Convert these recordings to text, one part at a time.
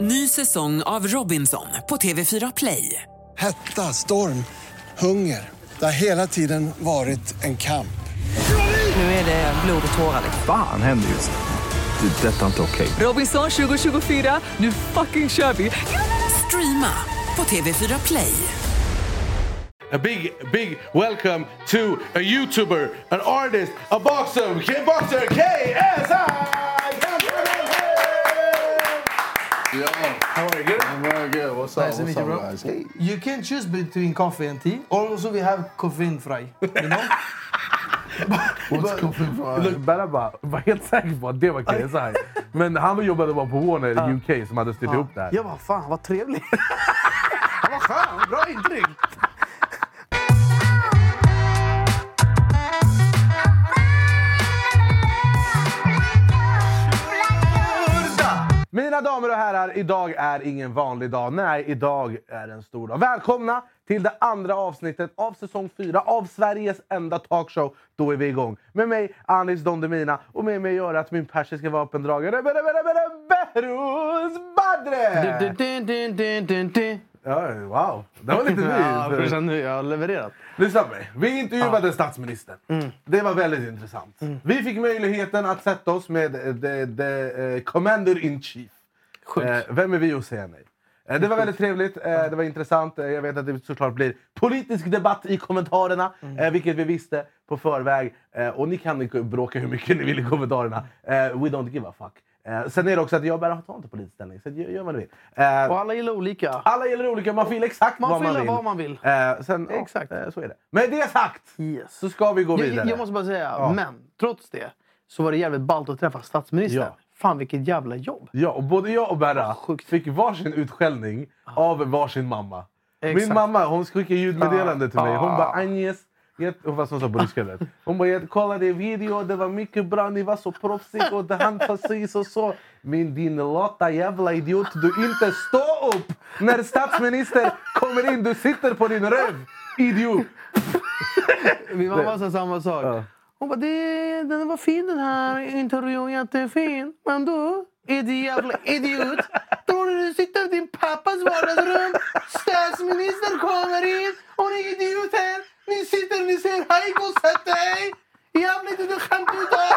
Ny säsong av Robinson på TV4 Play. Hetta, storm, hunger. Det har hela tiden varit en kamp. Nu är det blod och tårar. liksom. Fan händer just nu. Det. är Detta är inte okej. Robinson 2024, nu fucking kör vi! Streama på TV4 Play. A big, big welcome to a YouTuber, an artist, a boxer, K- boxer KSI! Yo, How are you? Good? I'm very good. What's up? Nice to meet you, bro. guys? Hey. You can choose between coffee and tea. Also, we have coffee fry. You know? What's cooking for Berra bara var helt säker på att det var KSI. Men han jobbade bara på Warner UK som hade styrt ihop det här. Jag bara, fan vad trevlig. Han var skön, bra intryck. Mina damer och herrar, idag är ingen vanlig dag. Nej, idag är en stor dag. Välkomna till det andra avsnittet av säsong 4 av Sveriges enda talkshow. Då är vi igång. Med mig, Anis Don Demina. Och med mig i örat min persiska vapendragare, Be- Be- Be- Be- Behrouz Badre! Ja, wow, det var lite Ja, ny. nu jag har levererat. Lyssna på mig. Vi intervjuade statsministern. Det var väldigt intressant. Vi fick möjligheten att sätta oss med eh, the, the, eh, commander in chief. Eh, vem är vi att säga nej? Eh, det var väldigt trevligt, eh, det var intressant. Jag vet att det såklart blir politisk debatt i kommentarerna, eh, vilket vi visste på förväg. Och ni kan bråka hur mycket ni vill i kommentarerna. We don't give a fuck. Eh, sen är det också att jag bara tar inte politisk ställning, så gör, gör vad ni vill. Eh, Och alla gillar olika. alla gillar olika, man får gilla exakt Man vad man vill. vad man vill. Eh, sen, ja, Exakt. eh, så är det. Med det sagt Yes. så ska vi gå vidare. Jag, jag måste bara säga, men trots det så var det jävligt ballt att träffa statsministern. Ja. Fan vilket jävla jobb. Ja, och både jag och Berra fick varsin utskällning av varsin mamma. Min Exakt. mamma hon skickade ljudmeddelande till mig. Hon Ah. bara Agnes, hon fast hon sa på ryska. Hon bara jag kollade video, det var mycket bra, ni var så proffsiga och hann precis och så. Men din lata jävla idiot, du inte stå upp när statsminister kommer in, du sitter på din röv. Idiot! Min mamma sa samma sak. Ja. Hon bara, det, den var fin den här intervjun, jättefin. Men du, jävla idiot? Tror du du sitter i din pappas vardagsrum? Statsministern kommer in ni är idioter. Ni sitter ni säger hej, gå och sätt dig. Du skämt ut oss.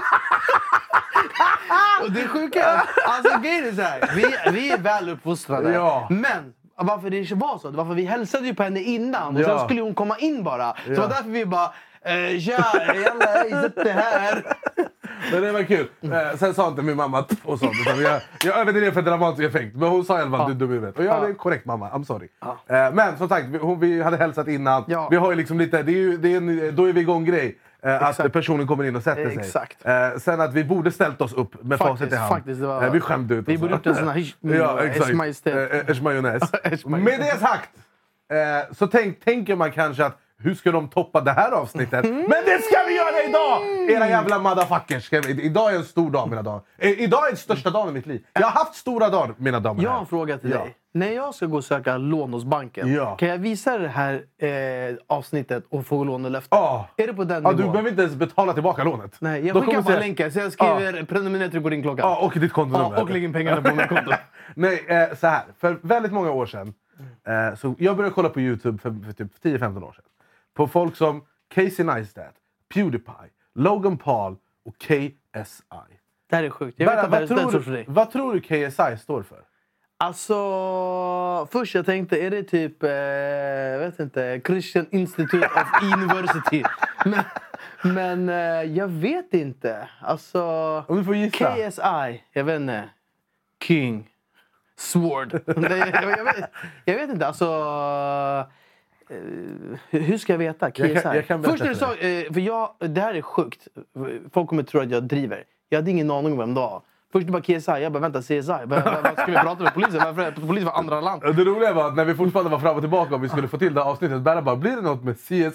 Och det sjuka är, alltså grejen är så här. Vi, vi är väl uppfostrade. Ja. Men varför det var så? Det var för vi hälsade ju på henne innan och Ja. sen skulle hon komma in bara. Så Ja. var därför vi bara eh, Tja, jalla, dig här. Men det var kul. Eh, sen sa inte min mamma och sånt. Utan jag, jag överdrev för dramatisk effekt. Men hon sa i alla fall du är dum i huvudet. Och jag är korrekt mamma, I'm sorry. Eh, men som sagt, vi, hon, vi hade hälsat innan. Ja. Vi har ju liksom lite, det är ju, det är en, då är vi igång grej. Eh, att personen kommer in och sätter sig. Exakt. Eh, sen att vi borde ställt oss upp med Faktiskt, facit i hand. faktiskt, var- Eh, vi skämde ut Vi oss. borde gjort en sån här ja, mm, Majestät. Eh, majonnäs. Ers majonnäs. Med det sagt eh, så tänk, tänker man kanske att hur ska de toppa det här avsnittet? Mm. Men det ska vi göra idag! Era jävla motherfuckers! Idag är en stor dag mina damer. Eh, idag är den största dagen i mitt liv. Jag har haft stora dagar mina damer Jag har en fråga till Ja. dig. När jag ska gå och söka lån hos banken, Ja. kan jag visa det här eh, avsnittet och få lånelöfte? Ja. Är det på den du nivån? behöver inte ens betala tillbaka lånet. Nej, jag skickar bara länken. Så jag skriver prenumerera tryck på din klocka. Ja, och ditt kontonummer. Ja, och lägg in pengarna på mitt konto. Nej, eh, så här. För väldigt många år sedan. Eh, så jag började kolla på Youtube för, för typ 10-15 år sedan. På folk som Casey Neistat, Pewdiepie, Logan Paul och KSI. Det här är sjukt. Jag vet här vad, tror för dig. vad tror du KSI står för? Alltså, först jag tänkte, är det typ, eh, vet inte, Christian Institute of University? men men eh, jag vet inte. Alltså, Om du får gissa. KSI, jag vet inte. King. Sword. Jag, vet, jag vet inte, alltså... eh, hur ska jag veta? KSI? Jag kan- jag kan Först när du sa, för jag, det här är sjukt. Folk kommer tro att jag driver. Jag hade ingen aning om vem det var. Först bara KSI, jag bara vänta CSI. Vad ska vi prata med polisen? Varför polisen var andra land? Det roliga var att när vi fortfarande var fram och tillbaka och vi skulle få till det här avsnittet, Berra bara “blir det något med CSI?”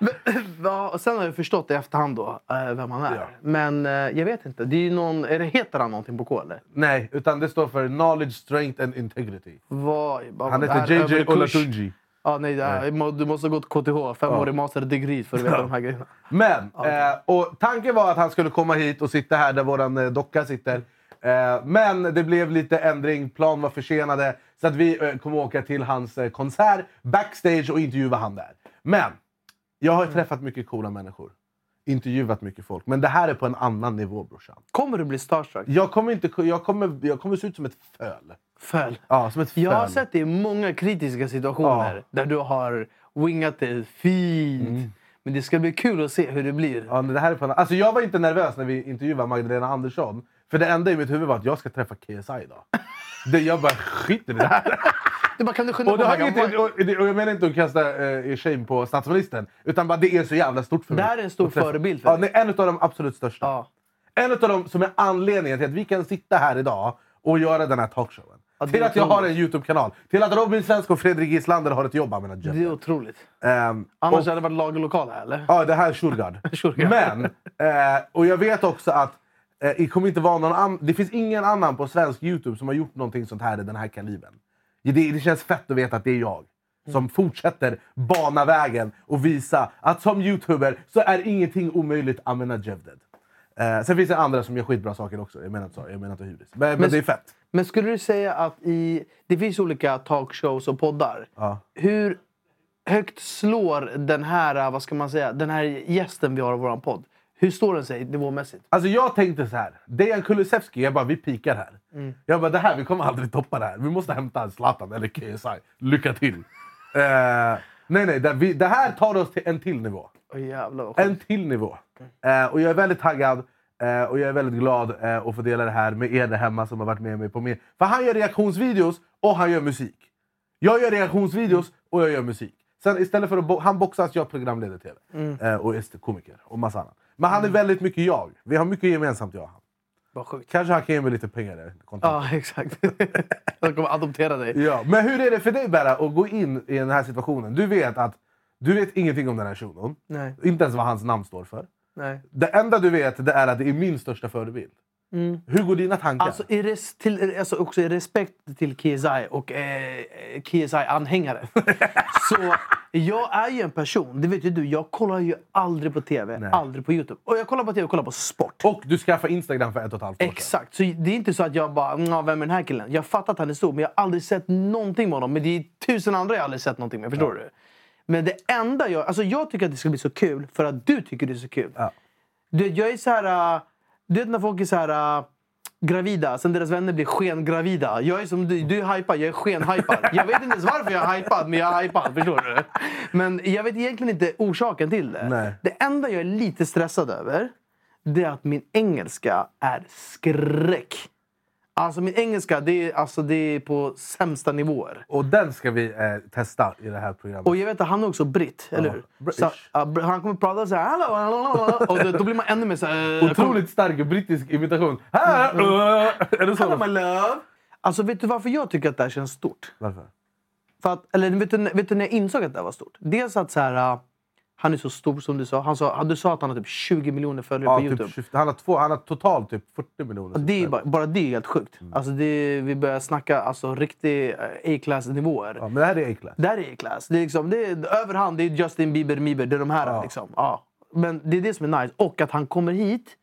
Ja, och sen har jag förstått i efterhand då, eh, vem han är. Ja. Men eh, jag vet inte. Det är ju någon, är det, heter han någonting på K eller? Nej, utan det står för “Knowledge, Strength and Integrity”. Vad, vad, Han det här heter JJ överkurs. Olatunji. Ja, nej, det här, du måste gå till KTH, femårig master degree för att veta de här grejerna. Men, eh, och tanken var att han skulle komma hit och sitta här där våran eh, docka sitter. Eh, men det blev lite ändring, plan var försenade. Så att vi eh, kommer åka till hans eh, konsert backstage och intervjua han där. Men jag har träffat mycket coola människor. Intervjuat mycket folk. Men det här är på en annan nivå brorsan. Kommer du bli starstruck? Jag kommer, inte, jag kommer, jag kommer se ut som ett föl. Föl. Ja, som ett föl. Jag har sett det i många kritiska situationer Ja. där du har wingat det fint. Men det ska bli kul att se hur det blir. Ja, det här är på en, alltså jag var inte nervös när vi intervjuade Magdalena Andersson. För det enda i mitt huvud var att jag ska träffa KSI idag. Det, jag bara skiter i det här. Du bara, kan du skynda Och, det har ingenting, och, det- och jag menar inte att kasta eh, shame på statsministern. Utan bara det är så jävla stort för Det mig. här är en stor förebild för ja, dig. det är En av de absolut största. Ja. En av de som är anledningen till att vi kan sitta här idag och göra den här talkshowen. Ja, det till att jag har en Youtube-kanal. Till att Robin Svensk och Fredrik Gislander har ett jobb. Menar, Det är otroligt. Ehm, Annars och- hade det varit lagerlokal här eller? Ja, det här är Shurgard. Men, eh, och jag vet också att eh, det, kommer inte vara någon an- det finns ingen annan på svensk Youtube som har gjort någonting sånt här i den här kalibern. Det, det känns fett att veta att det är jag som fortsätter bana vägen och visa att som youtuber så är ingenting omöjligt. Amena Jevded. Eh, sen finns det andra som gör skitbra saker också. Jag menar inte så. Jag menar inte hybris. Men, men, det är fett. Men skulle du säga att i, det finns olika talkshows och poddar. Ja. Hur högt slår den här, vad ska man säga, den här gästen vi har i vår podd? Hur står den sig nivåmässigt? Alltså jag tänkte så här. Dejan Kulusevski, jag bara vi pikar här. Jag bara det här, vi kommer aldrig toppa det här. Vi måste hämta en Zlatan eller KSI. Lycka till! Eh, nej nej, det, vi, det här tar oss till en till nivå. Åh jävlar. En till nivå. Eh, och jag är väldigt taggad eh, och jag är väldigt glad eh, att få dela det här med er där hemma som har varit med mig på min... För han gör reaktionsvideos och han gör musik. Jag gör reaktionsvideos och jag gör musik. Sen istället för att bo- han boxas, jag programleder TV. Eh, och är komiker och massa annat. Men han är väldigt mycket jag. Vi har mycket gemensamt jag och han. Vad sjukt. Kanske han kan ge mig lite pengar där. kontant. Ja, exakt. De kommer adoptera dig. Ja, men hur är det för dig Berra att gå in i den här situationen? Du vet att du vet ingenting om den här shunon. Nej. Inte ens vad hans namn står för. Nej. Det enda du vet det är att det är min största förebild. Hur går dina tankar? Alltså, i res, till, alltså också i respekt till KSI och eh, KSI-anhängare. så jag är ju en person, det vet ju du, jag kollar ju aldrig på TV, Nej. aldrig på Youtube. Och jag kollar på TV och kollar på sport. Och du skaffade Instagram för ett och ett halvt år. Exakt, så det är inte så att jag bara "Nå, vem är den här killen? Jag fattar att han är stor, men jag har aldrig sett någonting med honom. Men det är tusen andra jag aldrig sett någonting med, förstår du? Men det enda jag... Alltså jag tycker att det ska bli så kul för att du tycker det är så kul. Ja. Du, jag är så här... Du vet när folk är så här... äh, Gravida, sen deras vänner blir skengravida. Jag är som du, du är hypad, jag är skenhypad. Jag vet inte ens varför jag är hypad, men jag är hypad. Förstår du? Men jag vet egentligen inte orsaken till det. Nej. Det enda jag är lite stressad över, det är att min engelska är skräck. Alltså min engelska, det är, alltså, det är på sämsta nivåer. Och den ska vi eh, testa i det här programmet. Och jag vet att han är också britt, eller hur? Så, br- han kommer prata så här, hallå, hallå, hallå, och då, då blir man ännu mer så här... eh, Otroligt stark brittisk imitation. Här, Mm. uh, är det Hello my så? love! Alltså vet du varför jag tycker att det här känns stort? Varför? För att, eller vet du, vet du när jag insåg att det här var stort? Dels att så här, uh, han är så stor som du sa. Han sa du sa att han har typ 20 miljoner följare Ja, på typ, Youtube. 20 han, har två, han har totalt typ 40 miljoner. Det är bara, bara det är helt sjukt. Alltså det, vi börjar snacka alltså, riktig eh, A-class-nivåer. Ja, men det här är A-class. Där är A-class. Det är liksom, det är, överhand, det är Justin Bieber, Bieber. Det är de här. Ja. Liksom. Ja. Men det är det som är nice. Och att han kommer hit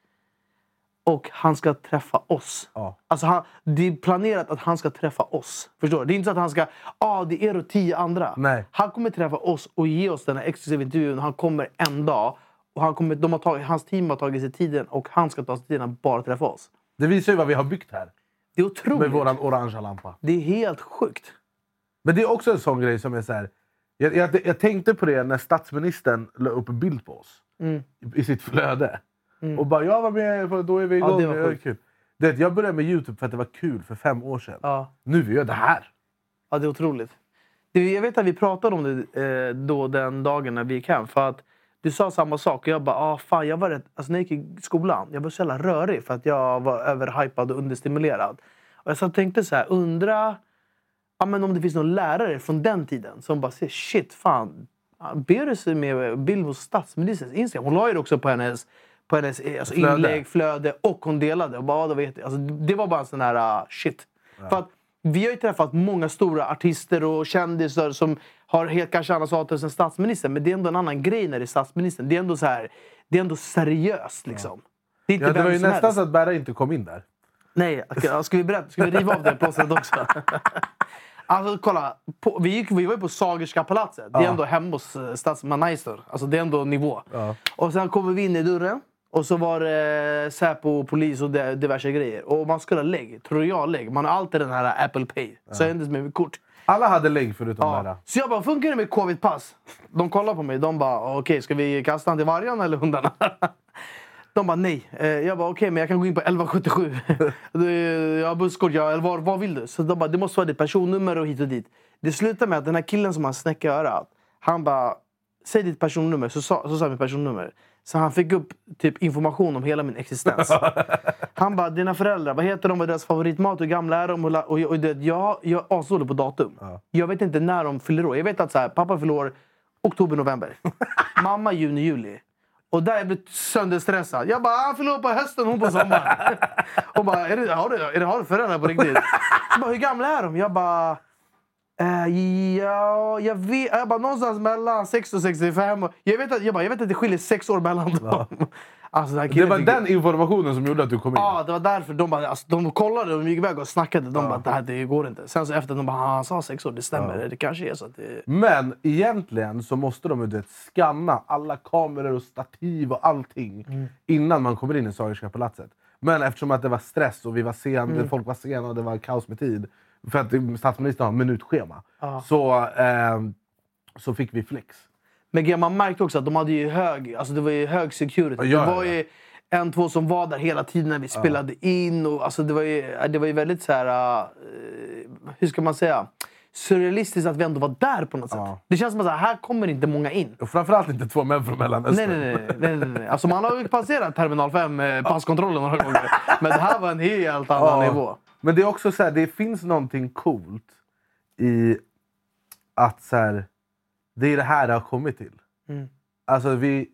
och han ska träffa oss. Ja. Alltså han, det är planerat att han ska träffa oss. Förstår du? Det är inte så att han ska... ah, det är er och tio andra. Nej. Han kommer träffa oss och ge oss den här exklusiva intervjun. Han kommer en dag. Och han kommer, de har tagit, hans team har tagit sig tiden och han ska ta sig tiden att bara träffa oss. Det visar ju vad vi har byggt här. Det är otroligt. Med våran orangea lampa. Det är helt sjukt. Men det är också en sån grej som är så här. Jag, jag, jag tänkte på det när statsministern la upp en bild på oss. Mm. I, i sitt flöde. Och bara jag var med, då är vi Ja, igång. var det var kul. Det, jag började med Youtube för att det var kul för fem år sedan. Ja. Nu gör det här. Ja, det är otroligt. Jag vet att vi pratade om det eh, då den dagen när vi gick hem. För att du sa samma sak och jag bara, ah, fan, jag var rätt, alltså när jag gick i skolan, jag var så jävla rörig för att jag var överhypad och understimulerad. Och jag så tänkte så här, undra ja, men om det finns någon lärare från den tiden som bara säger shit, fan, Beris är med bild hos statsministerns Instagram. Hon la ju det också på hennes, på hennes eh, alltså, Flöde. inlägg, flöde och hon delade. Och bara, "Ja, det, var jätte-" alltså, det var bara en sån här ah, shit. För att vi har ju träffat många stora artister och kändisar som har helt kanske annan status än statsministern. Men det är ändå en annan grej när det är statsministern. Det är ändå, så här, det är ändå seriöst liksom. Det är inte Ja, det var ju nästan så att Berra inte kom in där. Nej, okej, ska vi berätta? Ska vi riva av det plåstret också? Alltså kolla, på, vi, gick, vi var ju på Sagerska palatset. Det är Ja. ändå hemma hos eh, statsminister. Alltså det är ändå nivå. Ja. Och sen kommer vi in i dörren. Och så var det Säpo, polis och diverse grejer. Och man skulle ha lägg. Tror jag lägg. Man har alltid den här Apple Pay. Så det inte med mitt kort. Alla hade lägg förutom Ja. Berra. Så jag bara, funkar det med covid-pass? De kollar på mig. De bara, okej, ska vi kasta han till vargarna eller hundarna? De bara, nej. Eh, Jag bara, okej, men jag kan gå in på 1177. Det- jag har busskort, jag, eller vad, vill du? Så de bara, det måste vara ditt personnummer och hit och dit. Det slutar med att den här killen som har snäcka i örat, han bara, säg ditt personnummer. Så sa, så sa jag mitt personnummer. Så han fick upp typ information om hela min existens. Han bara, dina föräldrar, vad heter de? Vad är deras favoritmat? Hur gamla är de? Och, och, och, jag, jag är asdålig på datum. Jag vet inte när de fyller år. Jag vet att så här, pappa fyller år oktober, november. Mamma juni, juli. Och där jag blev sönderstressad. Jag bara, han fyller år på hösten, hon på sommaren. Och bara, är det, har, du, är det, har du föräldrar på riktigt? Jag bara, hur gamla är de? Jag bara, eh, ja, jag vet. Jag bara, någonstans mellan 60 och 65. Och Jag vet att, jag bara, jag vet att det skiljer sex år mellan dem. Alltså, den Det var fick- den informationen som gjorde att du kom in. Ja, det var därför. De, bara, alltså, de kollade de gick iväg och snackade. De bara, det här det går inte. Sen så efter de bara, "Ah, han sa sex år, det stämmer. Det kanske är så att det... Men egentligen så måste de ju scanna alla kameror och stativ och allting innan man kommer in i Sagerska palatset. Men eftersom att det var stress och vi var sen, folk var sena och det var kaos med tid. För att statsministern har minutschema. Så, eh, så fick vi flex. Men man märkte också att de hade ju hög, alltså det var ju hög security. Ja, det var ju en, två som var där hela tiden när vi spelade in. Och, alltså det, var ju, det var ju väldigt så här... eh, hur ska man säga? Surrealistiskt att vi ändå var där på något sätt. Ja. Det känns som att här, här kommer inte många in. Och framförallt inte två män från Nej, Mellanöstern. nej, nej. nej, nej, nej. Alltså man har ju passerat terminal 5, eh, passkontrollen några gånger. Men det här var en helt annan Ja. nivå. Men det är också så här, det finns någonting coolt i att så här, det är det här det har kommit till. Mm. Alltså vi,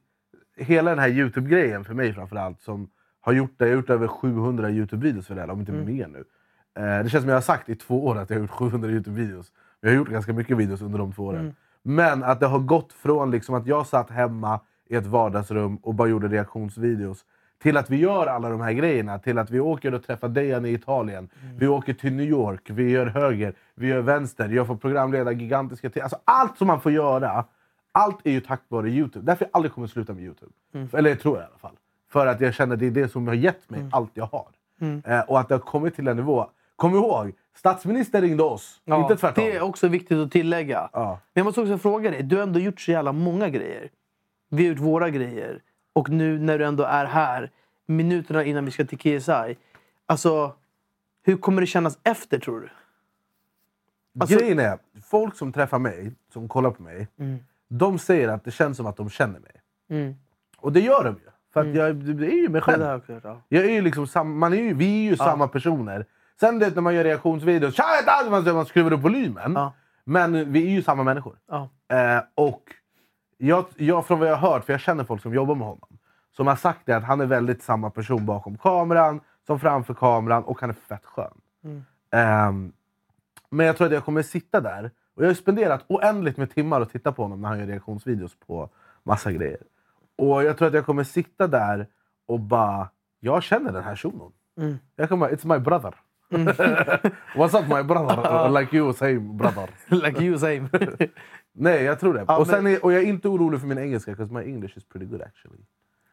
hela den här Youtube-grejen för mig framförallt som har gjort det, jag har gjort över 700 Youtube-videos för det här, om inte Mm. mer nu. Eh, det känns som jag har sagt i två år att jag har gjort 700 Youtube-videos. Jag har gjort ganska mycket videos under de två åren. Mm. Men att det har gått från liksom att jag satt hemma i ett vardagsrum och bara gjorde reaktionsvideos till att vi gör alla de här grejerna. Till att vi åker och träffar Dejan i Italien. Mm. Vi åker till New York. Vi gör höger. Vi gör vänster. Jag får programleda gigantiska... Alltså allt som man får göra. Allt är ju tack vare Youtube. Därför jag aldrig kommer sluta med Youtube. Mm. Eller jag tror jag i alla fall. För att jag känner att det är det som har gett mig allt jag har. Mm. Eh, och att det har kommit till en nivå. Kom ihåg, statsministern ringde oss. Ja, inte tvärtom. Det är också viktigt att tillägga. Ja. Men jag måste också fråga dig. Du har ändå gjort så jävla många grejer. Vi har gjort våra grejer. Och nu när du ändå är här, minuterna innan vi ska till KSI. Alltså, hur kommer det kännas efter tror du? Alltså- Grejen är, folk som träffar mig, som kollar på mig, de säger att det känns som att de känner mig. Mm. Och det gör de ju. För att jag det är ju mig själv. har jag ja. Jag är ju liksom sam, man är ju, vi är ju samma personer. Sen det, när man gör reaktionsvideos, man skruvar upp volymen. Ja. Men vi är ju samma människor. Ja. Eh, och jag, jag, från vad jag har hört, för jag känner folk som jobbar med honom, som har sagt det att han är väldigt samma person bakom kameran som framför kameran och han är fett skön. Ehm, men jag tror att jag kommer sitta där och jag har spenderat oändligt med timmar och titta på honom när han gör reaktionsvideos på massa grejer. Och jag tror att jag kommer sitta där och bara, jag känner den här shunon. Jag kommer it's my brother. What's up my brother? like you same brother. like you same. Nej, jag tror det. Ja, och, men- är, och jag är inte orolig för min engelska, because my English is pretty good actually.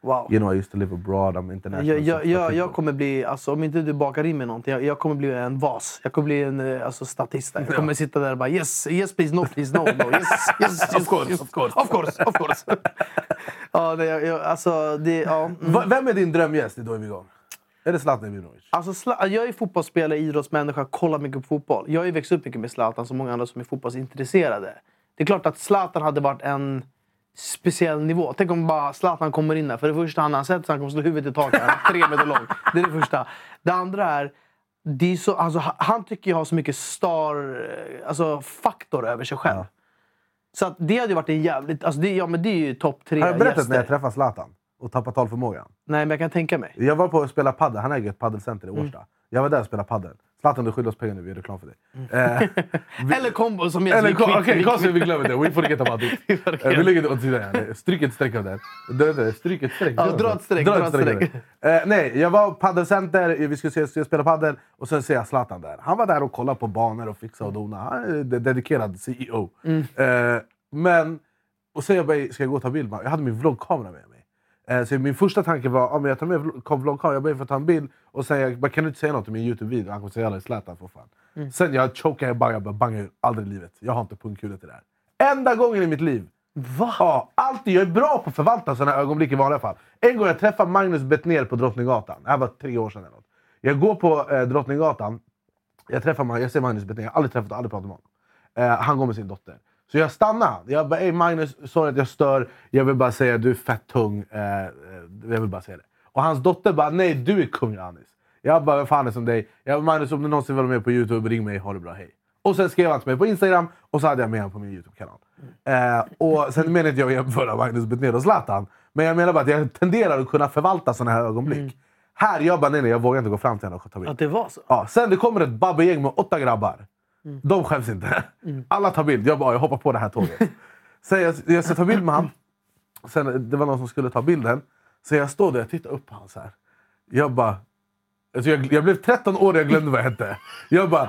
wow. You know, I used to live abroad, I'm international. Jag, jag, jag, jag kommer bli, alltså, om inte du bakar in med någonting, jag, jag kommer bli en vas. Jag kommer bli en eh, alltså, statist. Jag kommer sitta där och bara yes, yes please, no please, no, no, yes, yes, yes Of course, yes. of course. of course, of course. ja, det, jag, alltså, det, ja. mm. Vem är din drömgäst i Då är vi igång? Är det Zlatan Ibrahimovic? Alltså, jag är fotbollsspelare, idrottsmänniska, kollar mycket på fotboll. Jag har ju växt upp mycket med Zlatan, som många andra som är fotbollsintresserade. Det är klart att Zlatan hade varit en speciell nivå. Tänk om bara Zlatan kommer in där. För det första, han har sett så han kommer slå huvudet i taket. Han är tre meter lång. Det är det första. Det andra är, det är så, alltså, ha- han tycker jag har så mycket star, eh, alltså, faktor över sig själv. Så att det hade ju varit en jävligt... Alltså det, ja, men det är ju topp tre Har jag berättat gäster. när jag träffade Zlatan och tappade talförmågan? Nej, men jag kan tänka mig. Jag var på att spela padel, han äger ett paddelcenter Mm. i Årsta. Jag var där och spelade padel. Zlatan, du skyller oss pengar nu. Vi gör reklam för dig. Eh, Eller kombo som jag eller, vi quit- Okej, vi- okay, vi glömmer det. We forget about it. Vi. Eh, vi lägger det åt sidan. här. Stryk ett streck av det. Det- Stryk ett streck. Ja, dra ett streck, Dra ett streck. Eh, nej, jag var på paddelcenter, vi skulle se, spela paddel och sen ser jag Zlatan där. Han var där och kollade på banor och fixade och dona. Han är de- dedikerad CEO. Mm. Eh, men, och sen jag bara, ska jag gå och ta bild? Jag hade min vloggkamera med mig. Eh, så min första tanke var ja, men jag tar med vlogg- vloggkameran, jag ber för att ta en bild. Och sen jag bara, kan du inte säga något i min Youtube-video? Han kommer säga det Zlatan för fan. Mm. Sen jag chokade, jag bara, jag bara bangar ur. Aldrig i livet. Jag har inte pungkulor till det här. Enda gången i mitt liv Va? Ja, alltid. Jag är bra på att förvalta sådana ögonblick i vanliga fall. En gång jag träffade Magnus Bettner på Drottninggatan. Det här var tre år sedan. Eller något. Jag går på eh, Drottninggatan. Jag, träffar, jag ser Magnus Bettner. Jag har aldrig träffat och aldrig pratat med honom. Eh, han går med sin dotter. Så jag stannar. Jag bara, ey Magnus, sorry att jag stör. Jag vill bara säga du är fett tung. Eh, eh, jag vill bara säga det. Och hans dotter bara, nej du är kung Anis. Jag bara, vem fan är som dig? Jag bara, Magnus om du någonsin vill vara med på Youtube, ring mig. Ha det bra, hej. Och sen skrev han till mig på Instagram och så hade jag med honom på min Youtube-kanal. Eh, och sen menar inte jag att jämföra Magnus Bettner och Zlatan. Men jag menar bara att jag tenderar att kunna förvalta sådana här ögonblick. Här, jag bara, nej, nej, jag vågar inte gå fram till henne och ta bild. Att det var så? Ja, sen det kommer ett babbegäng med åtta grabbar. De skäms inte. Alla tar bild. Jag bara, jag hoppar på det här tåget. sen jag, jag ska ta bild med han. Sen, det var någon som skulle ta bilden. Så jag står där och tittar upp på honom så här. Jag bara... Alltså jag, jag blev 13 år och jag glömde vad jag hette. Jag bara...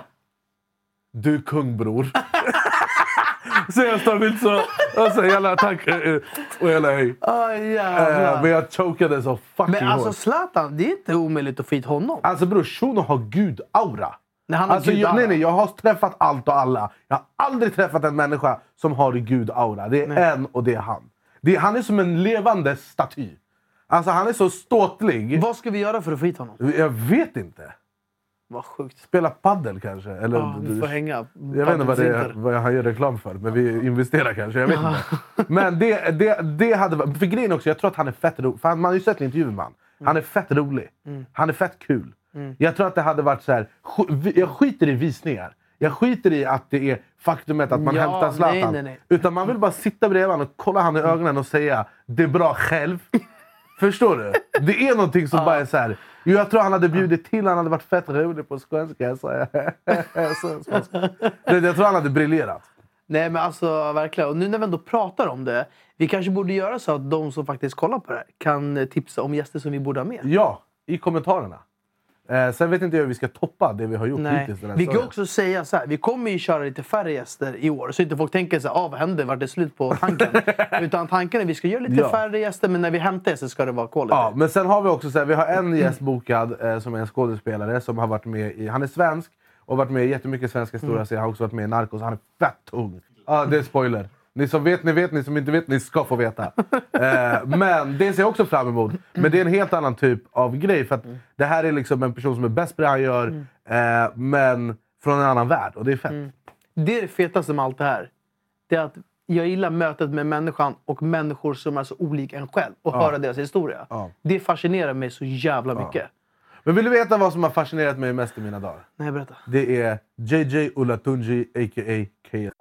Du är kung bror. så jag står bild så. Och så jävla tack. eh, eh, Och jävla hej. Eh, jävlar. men jag chokade så fucking Men alltså hårt. Zlatan, det är inte omöjligt att få hit honom. Alltså bror, shunon har gud-aura. Nej, han Alltså, jag, nej, nej, jag har träffat allt och alla. Jag har aldrig träffat en människa som har gud-aura. Det är en och det är han. Det han är som en levande staty. Alltså han är så ståtlig. Vad ska vi göra för att få hit honom? Jag vet inte. Vad sjukt. Spela paddel kanske? Eller, Ja, du får hänga. jag vet inte vad, det vad han gör reklam för, men vi investerar kanske. Jag vet inte. Men det, det, det hade varit... För grejen också, jag tror att han är fett rolig. För man har ju sett intervjuer med honom. Han är fett rolig. Mm. Han är fett kul. Jag tror att det hade varit så här. Jag skiter i visningar. Jag skiter i att det är faktumet att man Ja, hämtar Zlatan. nej, nej, nej. Utan man vill bara sitta bredvid honom och kolla han i ögonen och säga det är bra själv. Förstår du? Det är någonting som bara är så här. Jo, jag tror han hade bjudit till, han hade varit fett rolig på skånska. Så. Jag tror han hade briljerat. Nej men alltså verkligen. Och nu när vi ändå pratar om det. Vi kanske borde göra så att de som faktiskt kollar på det här kan tipsa om gäster som vi borde ha med. Ja, i kommentarerna. Eh, sen vet inte jag hur vi ska toppa det vi har gjort Nej. hittills. den här Vi kan också säga så här. Vi kommer ju köra lite färre gäster i år. Så inte folk tänker så här, ah, vad hände? Vart det slut på tanken? Utan tanken är att vi ska göra lite Ja. färre gäster. Men när vi hämtar gäster ska det vara quality. Ja, men sen har vi också så här, vi har en gäst bokad eh, som är en skådespelare som har varit med i... Han är svensk och varit med i jättemycket svenska stora Mm. serier. Han har också varit med i Narcos. Han är fett tung. Ja, det är spoiler. Ni som vet, ni vet. Ni som inte vet, ni ska få veta. Eh, men det ser jag också fram emot. Men det är en helt annan typ av grej. För att Mm. det här är liksom en person som är bäst på det han gör, eh, men från en annan värld. Och det är fett. Mm. Det fetaste med allt det här. Det är att jag gillar mötet med människan och människor som är så olika en själv. Och höra deras historia. Ja. Det fascinerar mig så jävla mycket. Men vill du veta vad som har fascinerat mig mest i mina dagar? Nej, berätta. Det är JJ Olatunji a.k.a. KS.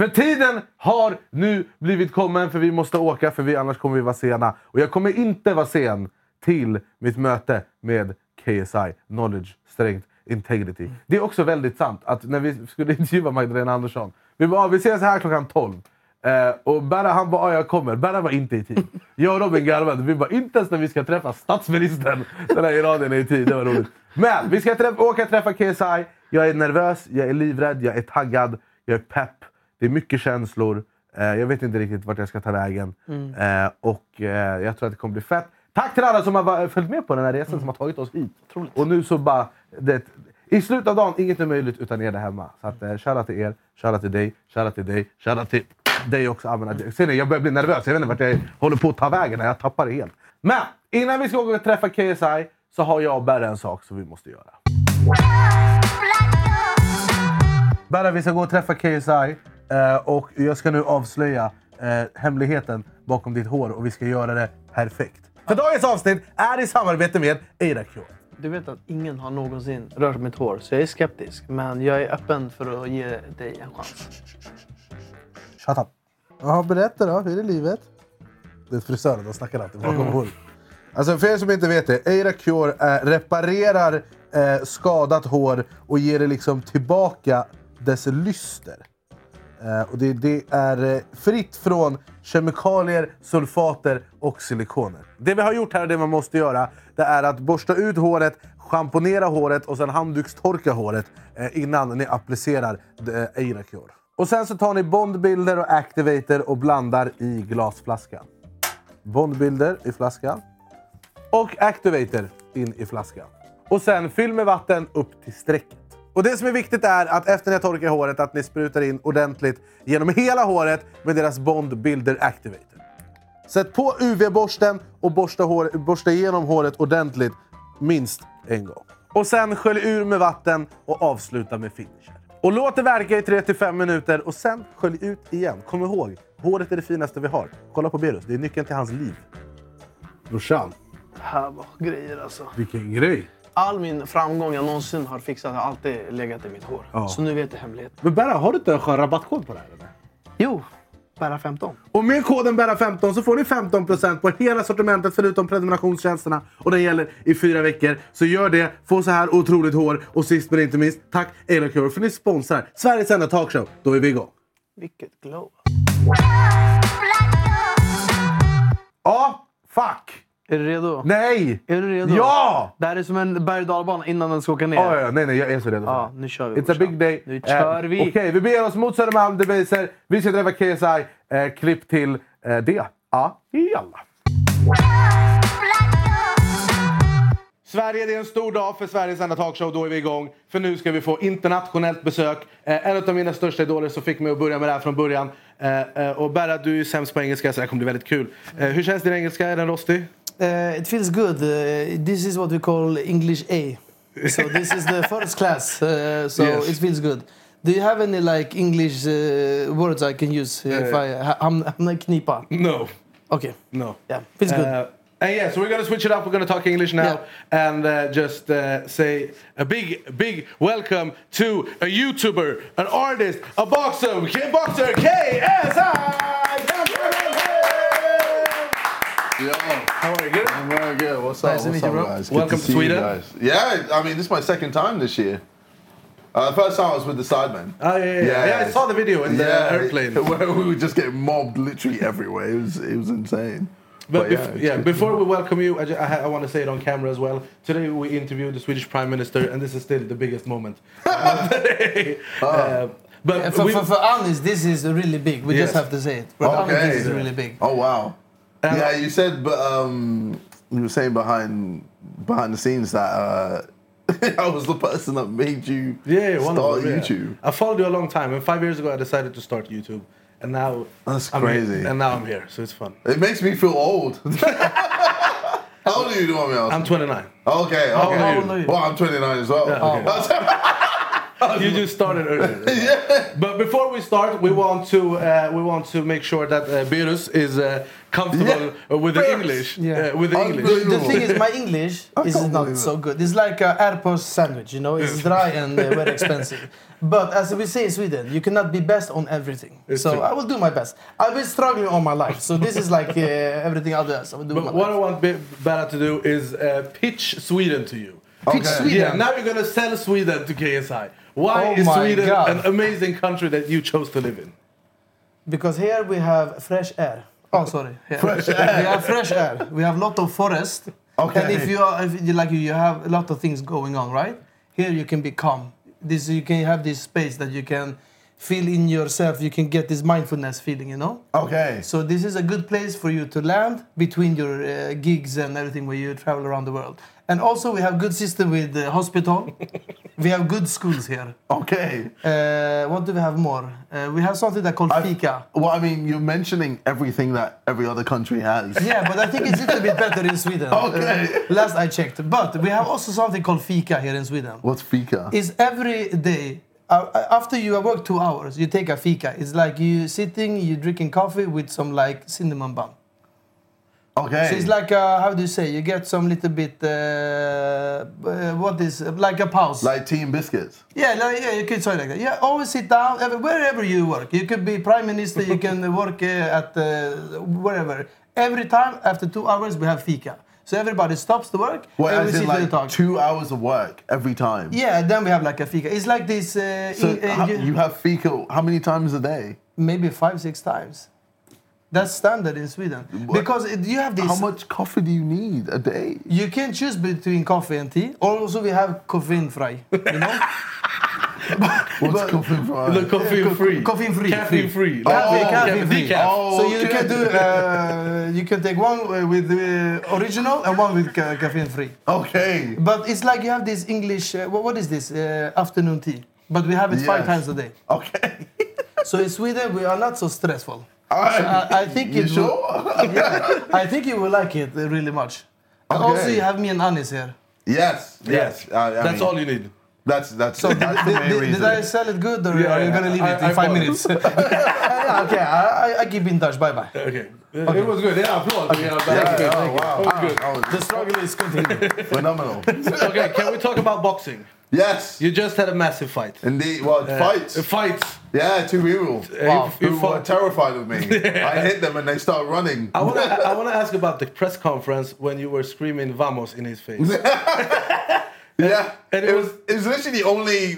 För tiden har nu blivit kommen för vi måste åka för vi, annars kommer vi vara sena. Och jag kommer inte vara sen till mitt möte med KSI, Knowledge, Strength, Integrity. Det är också väldigt sant att när vi skulle intervjua Magdalena Andersson. Vi bara, ah, vi ses här klockan 12. Eh, och Berra han bara, ah, jag kommer. Berra var inte i tid. Jag och Robin garvade. Vi bara, inte ens när vi ska träffa statsministern den här iranien är i tid. Det var roligt. Men vi ska träffa, åka och träffa KSI. Jag är nervös, jag är livrädd, jag är taggad, jag är pepp. Det är mycket känslor. Eh, jag vet inte riktigt vart jag ska ta vägen. Eh, och eh, jag tror att det kommer bli fett. Tack till alla som har följt med på den här resan, som har tagit oss hit. Och nu så bara... Det, I slutet av dagen, inget är möjligt utan er där hemma. Så att, eh, shoutout till er, shoutout till dig, shoutout till dig, shoutout till dig också. Men, ser ni, jag börjar bli nervös. Jag vet inte vart jag håller på att ta vägen. Jag tappar det helt. Men innan vi ska gå och träffa KSI så har jag och Berra en sak som vi måste göra. Berra, vi ska gå och träffa KSI och jag ska nu avslöja eh, hemligheten bakom ditt hår och vi ska göra det perfekt. För dagens avsnitt är i samarbete med Eira Cure. Du vet att ingen har någonsin rört mitt hår, så jag är skeptisk. Men jag är öppen för att ge dig en chans. Shut up. Jaha, berätta då. Hur är livet? Det är frisören, de snackar alltid bakom mm. Alltså för er som inte vet det, Eira Cure eh, reparerar eh, skadat hår och ger det liksom tillbaka dess lyster. Eh, och det, det är eh, fritt från kemikalier, sulfater och silikoner. Det vi har gjort här och det man måste göra det är att borsta ut håret, schamponera håret och sen handdukstorka håret eh, innan ni applicerar eh, Cure. Och sen så tar ni bondbilder och activator och blandar i glasflaskan. Bondbilder i flaskan. Och activator in i flaskan. Och sen fyll med vatten upp till strecket. Och det som är viktigt är att efter ni har torkat håret att ni sprutar in ordentligt genom hela håret med deras Bond Builder Activator. Sätt på UV-borsten och borsta, hår, borsta igenom håret ordentligt minst en gång. Och sen skölj ur med vatten och avsluta med finisher. Och låt det verka i 3-5 minuter och sen skölj ut igen. Kom ihåg, håret är det finaste vi har. Kolla på Berus, det är nyckeln till hans liv. Brorsan, Det här var grejer alltså. vilken grej! All min framgång jag någonsin har fixat har alltid legat i mitt hår. Ja. Så nu vet jag hemligheten. Men Berra, har du inte en skön rabattkod på det här? Eller? Jo, bara 15. Och med koden BERRA15 så får ni 15% på hela sortimentet förutom prenumerationstjänsterna. Och den gäller i fyra veckor. Så gör det, få så här otroligt hår. Och sist men inte minst, tack Elocure för ni sponsrar Sveriges enda talkshow. Då är vi igång. Vilket glow. Ja, fuck! Är du redo? Nej! Är du redo? Ja! Det här är som en berg och innan den ska åka ner. Ja, ja, nej, nej, jag är så redo. Ja, nu kör vi. It's a big day. Nu kör Eh, vi. Okej, vi beger oss mot Södermalm, Debaser. Vi ska träffa KSI. Eh, klipp till eh, det. Ja, jalla. Sverige, det är en stor dag för Sveriges enda talkshow. Då är vi igång. För nu ska vi få internationellt besök. Eh, en av mina största idoler som fick mig att börja med det här från början. Eh, eh, och Berra, du är sämst på engelska så det här kommer bli väldigt kul. Eh, hur känns din engelska? Är den rostig? Uh, it feels good. Uh, this is what we call English A. So this is the first class. Uh, so Yes. it feels good. Do you have any like English uh, words I can use if Uh, I I'm, I'm like knipa? No. Okay. No. Yeah, feels good. Uh, and yeah, so we're gonna switch it up. We're gonna talk English now and uh, just uh, say a big, big welcome to a YouTuber, an artist, a boxer, K- boxer KSI. Yo, How are you? Good. I'm very good. What's up? Nice to What's meet you, up, guys? Good Welcome to to Sweden. guys. Yeah, I mean, this is my second time this year. Uh, the first time I was with the Sidemen. Oh yeah, yeah, yeah. yeah I saw the video in the airplane. where we were just getting mobbed literally everywhere. It was it was insane. But, But bef- it's yeah, before we welcome you, I, ju- I, ha- I want to say it on camera as well. Today we interviewed the Swedish Prime Minister, and this is still the biggest moment. of the day. Uh, but Yeah, for, we- for, for Anis, this is really big. We Yes. just have to say it. For Anis, Okay. this is really big. Oh wow. Uh, yeah, you said, but um, you were saying behind behind the scenes that uh, I was the person that made you Yeah, start of them, yeah. YouTube. I followed you a long time, and five years ago I decided to start YouTube, and now That's I'm crazy. Here, and now I'm here, so it's fun. It makes me feel old. How old are you, do you want me to ask? I'm 29. Okay, okay. How old are you? Well, I'm 29 as well. You just started earlier. But before we start, we want to uh, we want to make sure that uh, Berus is uh, comfortable Yeah. uh, with the Berus. English. Yeah. Uh, with the English. The thing is, my English is can't so good. It's like a airport sandwich, you know. It's dry and uh, very expensive. But as we say in Sweden, you cannot be best on everything. It's so true. I will do my best. I've been struggling all my life, so this is like uh, everything others. I will do But my what I want Be- Bella to do is uh, pitch Sweden to you. Pitch Sweden. Yeah, now you're gonna sell Sweden to KSI. Why Oh is Sweden God. an amazing country that you chose to live in? Because here we have fresh air. Oh, sorry. Fresh air. We have fresh air. We have lot of forest. Okay. And if you are, if you like, you have a lot of things going on, right? Here you can be calm. This you can have this space that you can feel in yourself. You can get this mindfulness feeling, you know. Okay. So this is a good place for you to land between your uh, gigs and everything where you travel around the world. And also we have good system with the hospital. we have good schools here. Okay. Uh, what do we have more? Uh, we have something that called fika. Well, I mean, you're mentioning everything that every other country has. Yeah, but I think it's a little bit better in Sweden. Okay. Uh, last I checked. But we have also something called fika here in Sweden. What's fika? Is every day uh, after you have worked two hours, you take a fika. It's like you sitting, you drinking coffee with some like cinnamon bun. Okay. So it's like uh, how do you say? You get some little bit uh, uh, what is like a pause. Like team and biscuits. Yeah, like, yeah, you could say like that. Yeah, always sit down wherever you work. You could be prime minister. You can work uh, at uh, wherever. Every time after two hours, we have fika. So everybody stops the work Well, and we sit like talk. two hours of work every time. Yeah, then we have like a fika. It's like this. Uh, So in- uh, you- you have fika how many times a day? maybe five, six times. That's standard in Sweden because it, you have this. How much coffee do you need a day? You can choose between coffee and tea. Also, we have caffeine free. You know, What's coffee for? The coffee free. caffeine free. Caffeine free. Caffeine, Oh, caffeine free. decaf. Oh, so you okay. can do. Uh, you can take one uh, with the original and one with ca- caffeine free. Okay. But it's like you have this English. Uh, what, what is this uh, afternoon tea? But we have it five times a day. Okay. So in Sweden we are not so stressful. Alright. So I, I think You it will- sure? yeah, I think you will like it uh, really much. And Also, you have me and Anis here. yes. Yes. I, I That's mean, all you need. That's that's So did, that's the main did, reason. did I sell it good or Yeah, are you gonna leave I- it I in five minutes? okay, I, I, I keep in touch. Bye bye. Okay. It was good. Yeah, applause. Yeah, Yeah, good. oh, wow. That was good. Oh, The struggle is continuing. phenomenal. Okay, can we talk about boxing? Yes. You just had a massive fight. Indeed. Well, fights. Uh, fights. Yeah, two people. Wow. Who You were fought- terrified of me. I hit them and they start running. I want to I want to ask about the press conference when you were screaming "Vamos" in his face. Yeah, And it, it was it was literally the only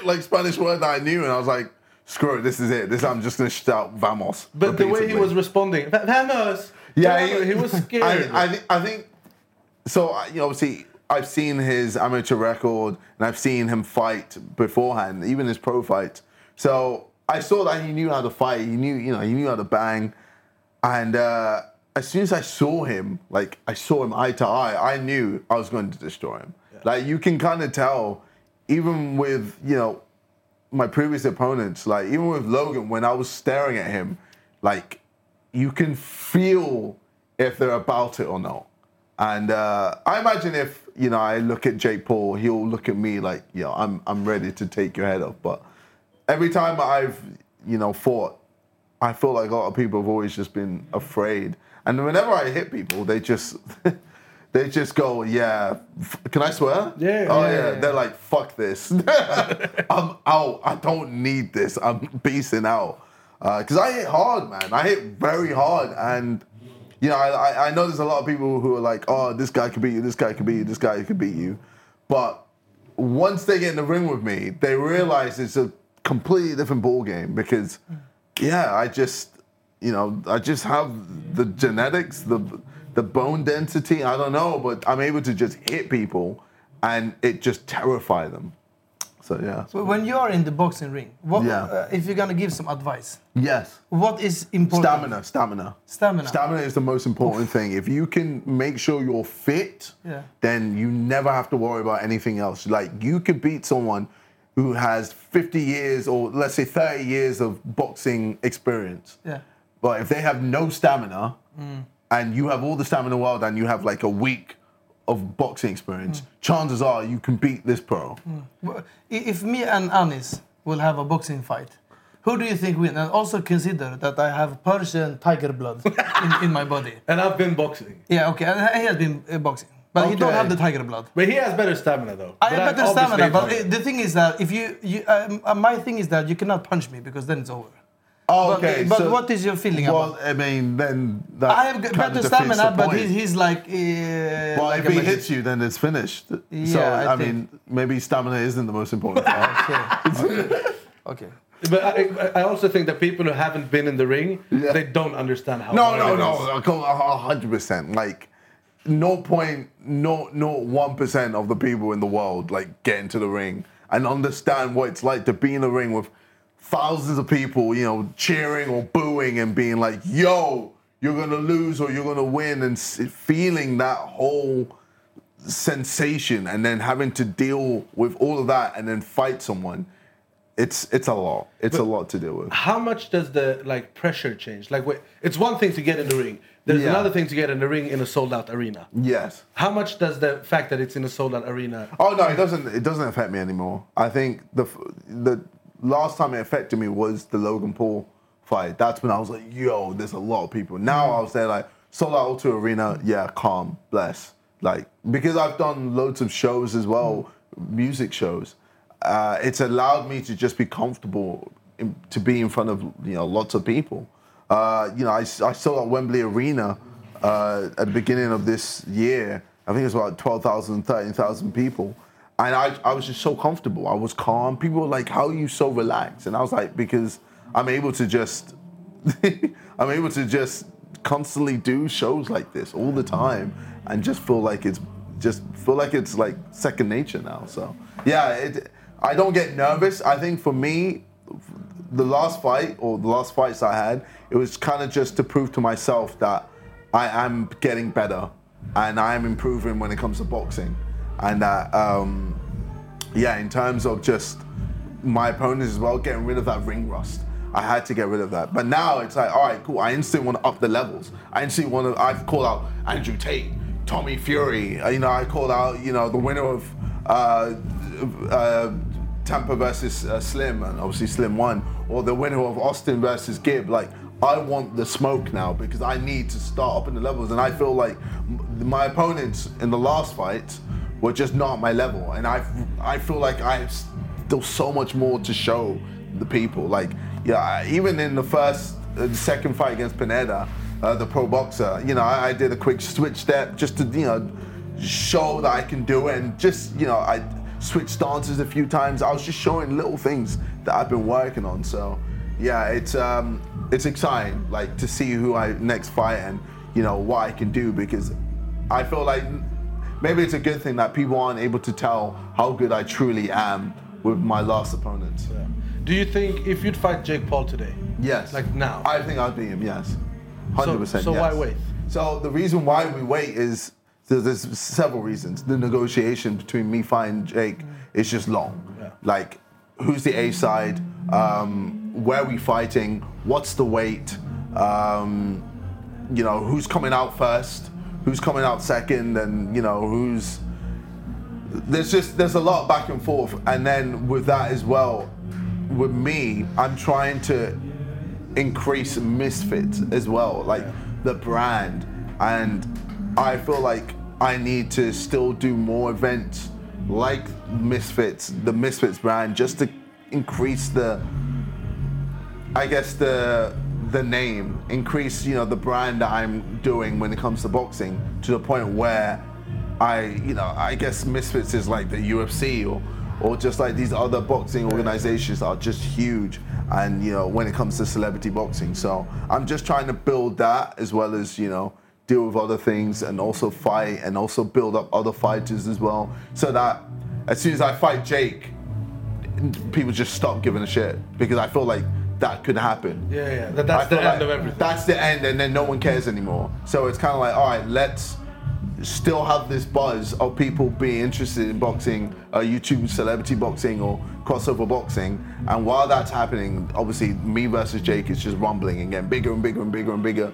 like Spanish word that I knew, and I was like, "Screw it, this is it. This I'm just gonna shout vamos." But the way he was responding, "Vamos," yeah, Vamos," he, was scared. I, I, I think so. You know, obviously, I've seen his amateur record, and I've seen him fight beforehand, even his pro fight. So I saw that he knew how to fight. He knew, you know, he knew how to bang, and. uh as soon as I saw him, like I saw him eye to eye, I knew I was going to destroy him. Like you can kind of tell, even with you know my previous opponents, like even with Logan, when I was staring at him, like you can feel if they're about it or not. And uh, I imagine if you know I look at Jake Paul, he'll look at me like, you know, I'm I'm ready to take your head off. But every time I've you know fought, I feel like a lot of people have always just been afraid. And whenever I hit people, they just they just go, yeah. f- Can I swear? Yeah, Oh yeah, yeah. yeah. They're like, fuck this. I'm out. I don't need this. I'm beasting out. Because I hit hard, man. I hit very hard, and you know, I, I- know there's a lot of people who are like, oh, this guy could beat you. This guy could beat you. This guy could beat you. But once they get in the ring with me, they realize it's a completely different ball game because, yeah, I just, you know, I just have the genetics, the the bone density. I don't know, but I'm able to just hit people, and it just terrify them. So yeah. So when you are in the boxing ring, what, Yeah. uh, if you're gonna give some advice, Yes. what is important? Stamina, stamina. Stamina. Stamina is the most important thing. If you can make sure you're fit, Yeah. then you never have to worry about anything else. Like you could beat someone who has 50 years or let's say 30 years of boxing experience. Yeah. But if they have no stamina Mm. and you have all the stamina in the world and you have like a week of boxing experience, chances are you can beat this pro. Well, i- If me and Anis will have a boxing fight, who do you think win? And also consider that I have Persian tiger blood in, in my body. and I've been boxing. Yeah, okay, and he has been uh, boxing, but he don't have the tiger blood. But he has better stamina though. I But have better stamina, but fighting. the thing is that if you, you um, uh, my thing is that you cannot punch me because then it's over. Oh, But- okay. but so- what is your feeling Well, about? I mean, then that I have better stamina, but he's, he's like. Uh, Well, like if he magician. hits you, then it's finished. so, Yeah, I I, mean, maybe stamina isn't the most important thing. Okay. But I, I also think that people who haven't been in the ring, Yeah. they don't understand how. no, no, it no, is. no, hundred percent. Like, no point, no, no, one percent of the people in the world like get into the ring and understand what it's like to be in the ring with thousands of people, you know, cheering or booing and being like, "Yo, you're gonna lose or you're gonna win," and feeling that whole sensation, and then having to deal with all of that, and then fight someone. It's it's a lot. It's a lot to deal with. How much does the like pressure change? Like, it's one thing to get in the ring. There's Yeah. another thing to get in the ring in a sold out arena. Yes. How much does the fact that it's in a sold out arena? Oh no, it doesn't. It doesn't affect me anymore. I think the the last time it affected me was the Logan Paul fight. That's when I was like, "Yo, there's a lot of people." Now I was there like sold out to arena. Yeah, calm, bless. Like because I've done loads of shows as well, music shows. Uh, it's allowed me to just be comfortable in, to be in front of you know lots of people. Uh, you know, I, I sold out Wembley Arena uh, at the beginning of this year. I think it was about 12,000, 13,000 people. And I, I was just so comfortable. I was calm. People were like, How are you so relaxed? And I was like, Because I'm able to just, I'm able to just constantly do shows like this all the time and just feel like it's just feel like it's like second nature now. So yeah, it, I don't get nervous. I think for me, the last fight or the last fights I had, it was kind of just to prove to myself that I am getting better and I am improving when it comes to boxing. And that, um, yeah, in terms of just my opponents as well, getting rid of that ring rust. I had to get rid of that. But now it's like, all right, cool. I instantly want to up the levels. I instantly want to, I've called out Andrew Tate, Tommy Fury. Uh, You know, I called out, you know, the winner of uh, uh, Tampa versus uh, Slim, and obviously Slim won, or the winner of Austin versus Gibb. Like, I want the smoke now because I need to start up in the levels. And I feel like my opponents in the last fight were just not my level. And I, I feel like I have still so much more to show the people. Like, yeah, even in the first, uh, the second fight against Pineda, uh, the pro boxer, you know, I, I did a quick switch step just to, you know, show that I can do it. And just, you know, I switched stances a few times. I was just showing little things that I've been working on. So, yeah, it's um, it's exciting, like to see who I next fight and you know what I can do because I feel like maybe it's a good thing that people aren't able to tell how good I truly am with my last opponents. Do you think if you'd fight Jake Paul today? Yes. Like now? I think I'd beat him. Yes. Hundred percent. so why wait? So the reason why we wait is there's, there's several reasons. The negotiation between me fighting Jake is just long. Like, who's the A side? Um, where are we fighting? What's the weight? Um, you know, who's coming out first? Who's coming out second? And you know, who's there's just there's a lot back and forth and then with that as well with me i'm trying to increase misfits as well like the brand and i feel like i need to still do more events like misfits the misfits brand just to increase the i guess the the name increase you know the brand that i'm doing when it comes to boxing to the point where I, you know, I guess Misfits is like the UFC or, or just like these other boxing organizations are just huge. And, you know, when it comes to celebrity boxing. So I'm just trying to build that as well as, you know, deal with other things and also fight and also build up other fighters as well. So that as soon as I fight Jake, people just stop giving a shit because I feel like that could happen. Yeah, yeah. That, that's I the end like of everything. That's the end, and then no one cares anymore. So it's kind of like, all right, let's still have this buzz of people being interested in boxing, uh, YouTube celebrity boxing or crossover boxing. And while that's happening, obviously, me versus Jake is just rumbling and getting bigger and bigger and bigger and bigger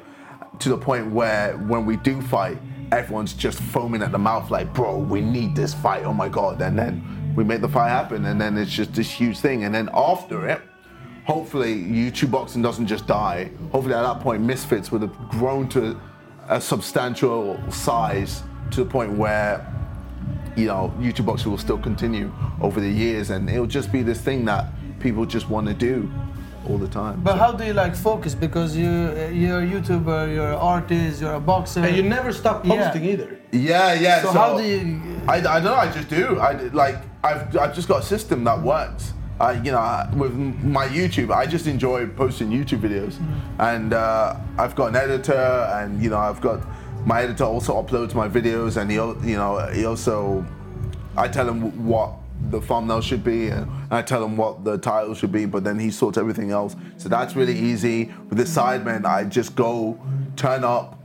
to the point where when we do fight, everyone's just foaming at the mouth like, bro, we need this fight. Oh my God. And then we make the fight happen, and then it's just this huge thing. And then after it, hopefully YouTube boxing doesn't just die. Hopefully at that point Misfits would have grown to a substantial size to the point where you know YouTube boxing will still continue over the years and it'll just be this thing that people just want to do all the time. But how do you like focus? Because you you're a YouTuber, you're an artist, you're a boxer. And you never stop Yeah. posting either. Yeah, yeah. So how do you- I, I don't know. I just do. I d- like. I've I've just got a system that works. I, you know, I- with my YouTube, I just enjoy posting YouTube videos, and uh, I've got an editor, and you know, I've got my editor also uploads my videos, and he, you know, he also, I tell him what the thumbnail should be, and I tell him what the title should be, but then he sorts everything else. So that's really easy. With the Sidemen, I just go, turn up,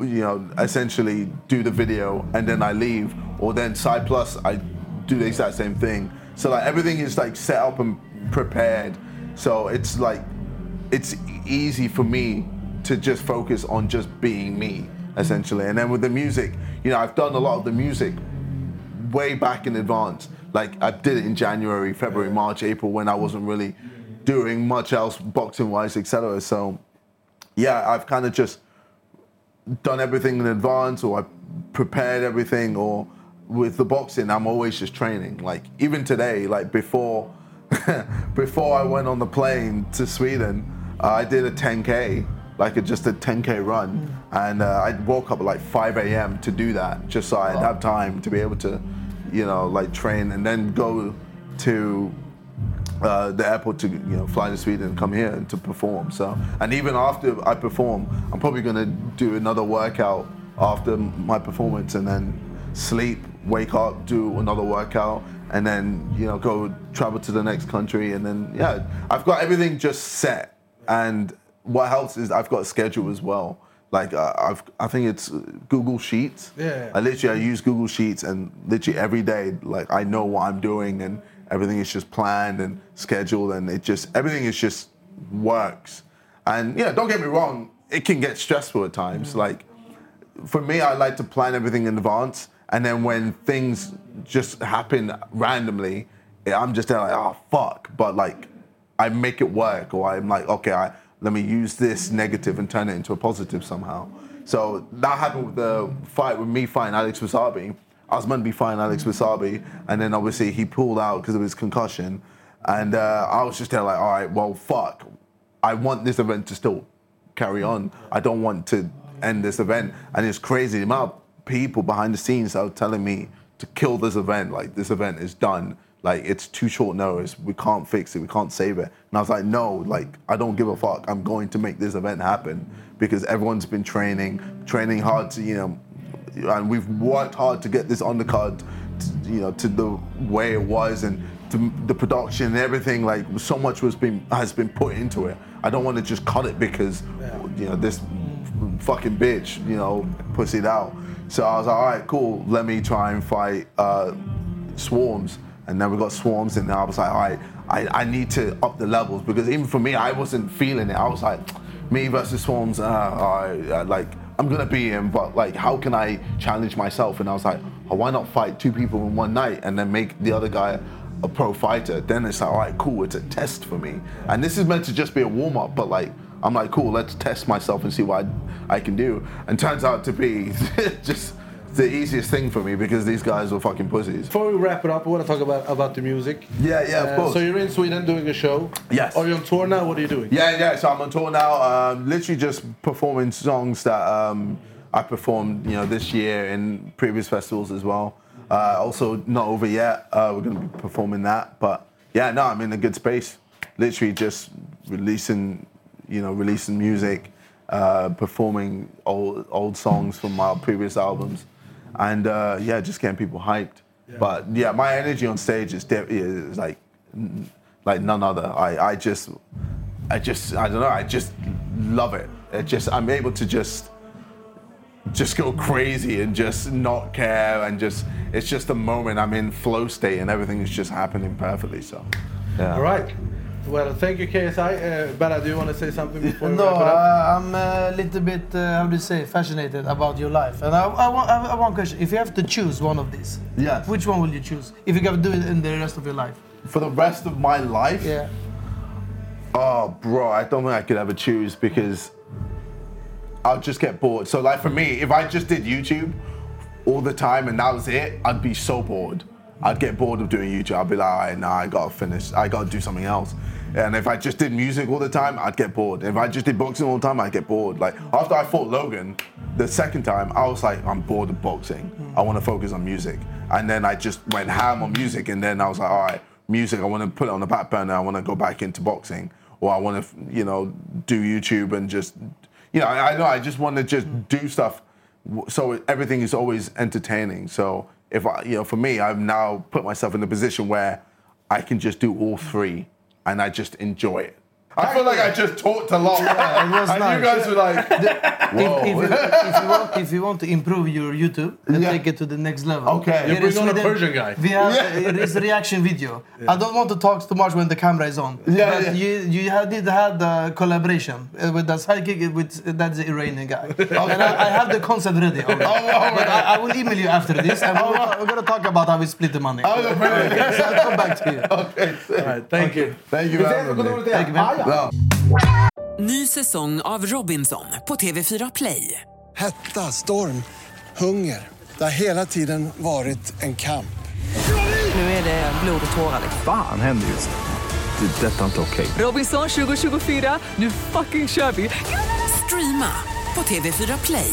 you know, essentially do the video, and then I leave. Or then Side Plus, I do the exact same thing. So like everything is like set up and prepared. So it's like it's easy for me to just focus on just being me, essentially. And then with the music, you know, I've done a lot of the music way back in advance. Like I did it in January, February, March, April when I wasn't really doing much else boxing wise, etc. So yeah, I've kind of just done everything in advance or I prepared everything or with the boxing I'm always just training. Like even today, like before before I went on the plane to Sweden, uh, I did a 10k, like a, just a 10k run, and uh, I woke up at like 5 a.m. to do that, just so I'd have time to be able to, you know, like train and then go to uh, the airport to you know fly to Sweden and come here and to perform. So and even after I perform, I'm probably gonna do another workout after my performance and then sleep, wake up, do another workout, and then you know go travel to the next country and then yeah, I've got everything just set. And what helps is I've got a schedule as well. Like uh, I've, I think it's Google Sheets. Yeah. I literally I use Google Sheets and literally every day like I know what I'm doing and everything is just planned and scheduled and it just everything is just works. And yeah, don't get me wrong, it can get stressful at times. Like for me, I like to plan everything in advance, and then when things just happen randomly, I'm just there like, oh fuck. But like, I make it work, or I'm like, okay, I, let me use this negative and turn it into a positive somehow. So that happened with the fight with me fighting Alex Wasabi. I was meant to be fighting Alex Wasabi, and then obviously he pulled out because of his concussion, and uh, I was just there like, all right, well, fuck. I want this event to still carry on. I don't want to end this event. And it's crazy the amount people behind the scenes that are telling me to kill this event. Like this event is done. Like it's too short notice. We can't fix it. We can't save it. And I was like, no, like I don't give a fuck. I'm going to make this event happen because everyone's been training, training hard to, you know, and we've worked hard to get this undercard, to, you know, to the way it was and to the production and everything. Like so much was been has been put into it. I don't want to just cut it because you know this fucking bitch, you know, pussied out. So I was like, all right, cool. Let me try and fight uh, Swarms, and then we got Swarms, and I was like, all right, I, I need to up the levels because even for me, I wasn't feeling it. I was like, me versus Swarms, uh, uh, like I'm gonna beat him, but like, how can I challenge myself? And I was like, oh, why not fight two people in one night and then make the other guy a pro fighter? Then it's like, all right, cool, it's a test for me. And this is meant to just be a warm up, but like, I'm like, cool, let's test myself and see what I, I can do. And turns out to be just the easiest thing for me because these guys were fucking pussies. Before we wrap it up, I want to talk about, about the music. Yeah, yeah, of Uh, course. So you're in Sweden doing a show. Yes. Are you on tour now? What are you doing? Yeah, yeah. So I'm on tour now. Um, literally just performing songs that um, I performed, you know, this year in previous festivals as well. Uh, also, not over yet. Uh, we're going to be performing that, but yeah, no, I'm in a good space. Literally just releasing, you know, releasing music, uh, performing old old songs from my previous albums, and uh, yeah, just getting people hyped. But yeah, my energy on stage is, de- is like like none other. I, I just I just I don't know, I just love it. It just I'm able to just just go crazy and just not care and just it's just a moment I'm in flow state and everything is just happening perfectly. So yeah. All right. Well, thank you, KSI. Uh, Bella, do you want to say something before we No, wrap it up? uh, I'm a little bit, uh, how do you say, fascinated about your life. And I, I, want, I have one question. If you have to choose one of these, Yes. which one will you choose? If you can do it in the rest of your life. For the rest of my life, Yeah. Oh, bro, I don't think I could ever choose because I'll just get bored. So, like for me, if I just did YouTube all the time and that was it, I'd be so bored. I'd get bored of doing YouTube. I'd be like, all right, nah, I gotta finish. I gotta do something else. And if I just did music all the time, I'd get bored. If I just did boxing all the time, I'd get bored. Like after I fought Logan, the second time, I was like, I'm bored of boxing. I want to focus on music. And then I just went ham on music. And then I was like, all right, music. I want to put it on the back burner. I want to go back into boxing, or I want to, you know, do YouTube and just, you know, I, know I just want to just do stuff so everything is always entertaining. So if I, you know, for me, I've now put myself in a position where I can just do all three, and I just enjoy it. I feel like I just talked a lot, Yeah, it was and nice. you guys were like, If, "Whoa." if, you, if, you want, if you want to improve your YouTube and Yeah. take it to the next level, Okay. You bring on a Persian guy. We have Yeah. uh, it is a reaction video. I don't want to talk too much when the camera is on. Yeah, but yeah. you you had, did have the collaboration uh, with the sidekick with that's the Iranian guy, and I, I have the concept ready. already. but I, I will email you after this, and we're, we're gonna talk about how we split the money. Oh, brilliant. so I'll come back to you. okay, sick. Thank you. Thank you Vi for ja. Ny säsong av Robinson på TV4 Play. Hetta, storm, hunger. Det har hela tiden varit en kamp. Nu är det blod och tårar. Fan händer just nu. Det. är Detta är inte okej. Robinson 2024, nu fucking kör vi! Streama på TV4 Play.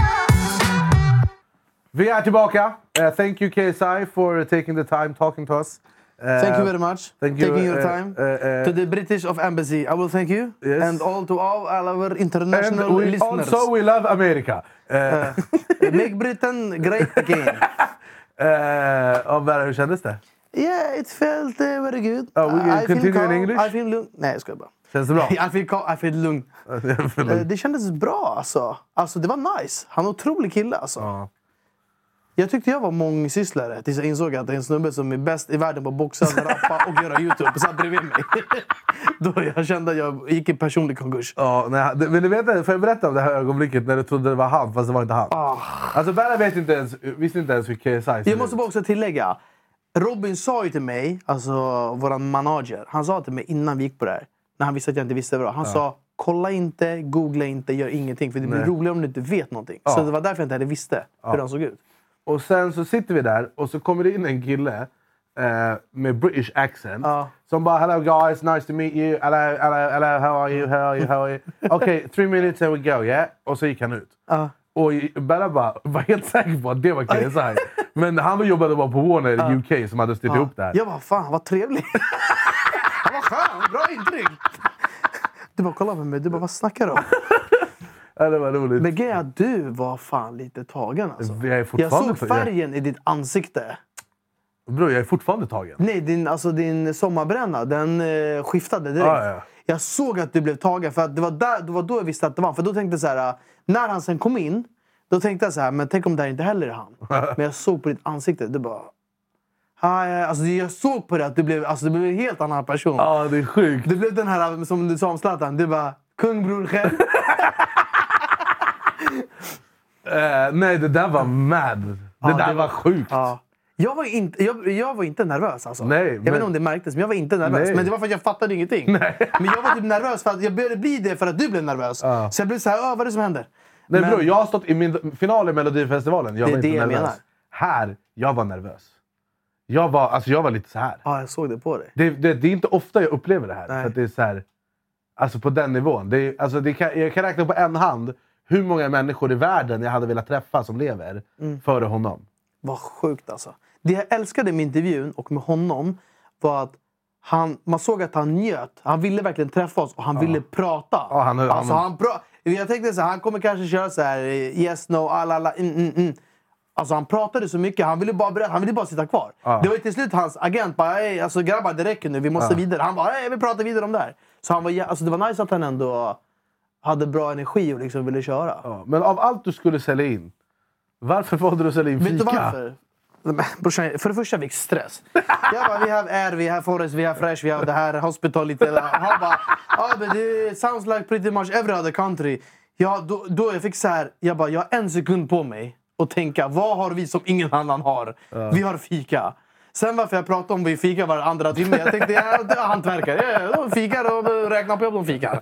Vi är tillbaka. Uh, thank you KSI for taking the time talking to us. Uh, Thank you very much. Thank you, Taking your uh, time. uh, to the British of Embassy, I will thank you. Yes. And all to all, our international And we listeners. also we love America. Make Britain great again. uh, hur kändes det? Yeah, it felt very good. Oh, we can I continue feel in calm, English? I feel lugn. Nej, jag skojar bara. Känns det bra? I feel, calm, I feel lugn. Eh, Det kändes bra alltså. Alltså det var nice. Han är en otrolig kille alltså. Ja. Jag tyckte jag var mångsysslare tills jag insåg att det är en snubbe som är bäst i världen på att boxa, rappa och göra Youtube. Så bredvid mig. Då jag kände att jag gick i personlig konkurs. Ja, nej, det- men du vet, får jag berätta om det här ögonblicket när du trodde det var han fast det var inte han? Alltså Berra vet inte ens, visste inte ens hur KSI ser Jag måste ut. bara också tillägga. Robin sa ju till mig, alltså våran manager, han sa till mig innan vi gick på det här, när han visste att jag inte visste bra. Han sa kolla inte, googla inte, gör ingenting. För det blir roligare om du inte vet någonting. Så det var därför jag inte heller visste hur han såg ut. Och sen så sitter vi där och så kommer det in en kille eh, med British accent. Som bara “Hello guys, nice to meet you. Hello, hello, hello, how are you, how are you, how are you?” Okej, three minutes and we go, yeah? Och så gick han ut. Och Bella bara var helt säker på att det var KSI. Men han jobbade bara på Warner i UK som hade styrt ihop det här. Jag bara, fan vad trevlig. han var skön, bra intryck. Du bara kollar på mig, du bara vad snackar du om? Ja, det var roligt. Men grejen är att du var fan lite tagen alltså. Jag är Jag såg färgen i ditt ansikte. Bror, jag är fortfarande tagen. Nej, din, alltså din sommarbränna, den eh, skiftade direkt. Ja, ja. Jag såg att du blev tagen, för att det var, där, det var då jag visste att det var. För då tänkte jag så här, äh, när han sen kom in, då tänkte jag så här, men tänk om det här inte heller är han. men jag såg på ditt ansikte, du bara... "Hi", Alltså, jag såg på det att du blev, alltså, du blev en helt annan person. Ja, det är sjukt. Du blev den här, som du sa om Zlatan, du bara kung bror själv. Eh, nej, det där var mad. Det Ja, där det var sjukt. Ja. Jag var, inte, jag, jag var inte nervös alltså. Nej, jag men- vet inte om det märktes, men jag var inte nervös. Nej. Men det var för att jag fattade ingenting. Men jag var typ nervös för att jag började bli det för att du blev nervös. Så jag blev så här, "Åh, vad är det som händer? Nej, Men- bror, jag har stått i min final i Melodifestivalen. Jag Det är var inte det jag nervös. menar. Här, jag var nervös. Jag var, alltså, jag var lite så här. Ja, jag såg det på dig. Det, det, det är inte ofta jag upplever det här. Nej. För att det är så här alltså på den nivån. Det är, alltså det kan, jag kan räkna på en hand hur många människor i världen jag hade velat träffa som lever Mm. före honom. Vad sjukt alltså. Det jag älskade med intervjun och med honom var att han, man såg att han njöt. Han ville verkligen träffa oss och han ville prata. Ja, han- alltså, han- pra- jag tänkte så här, han kommer kanske köra så här yes, no, alla, alla, mm, mm, mm. Alltså han pratade så mycket, han ville bara berätta, han ville bara sitta kvar. Ja. Det var ju till slut hans agent bara "Ey, alltså grabbar det räcker nu, vi måste Ja. vidare. Han bara "Ey, vi pratar vidare om det här. Så han var, alltså, det var nice att han ändå hade bra energi och liksom ville köra. Ja, men av allt du skulle sälja in, varför valde du att sälja in Vet du fika? varför? Brorsan, för det första fick stress. Jag bara, vi har Air, vi har Forest, vi har Fresh, vi har det här hospitality. Han bara, ah, but it sounds like pretty much every other country. Ja, då, då jag fick så här, jag bara, jag har en sekund på mig att tänka, vad har vi som ingen annan har? Vi har fika. Sen varför jag pratar om vi fikar var andra timme, jag tänkte, ja, det är hantverkare. De fikar och räknar på jobb, de fikar.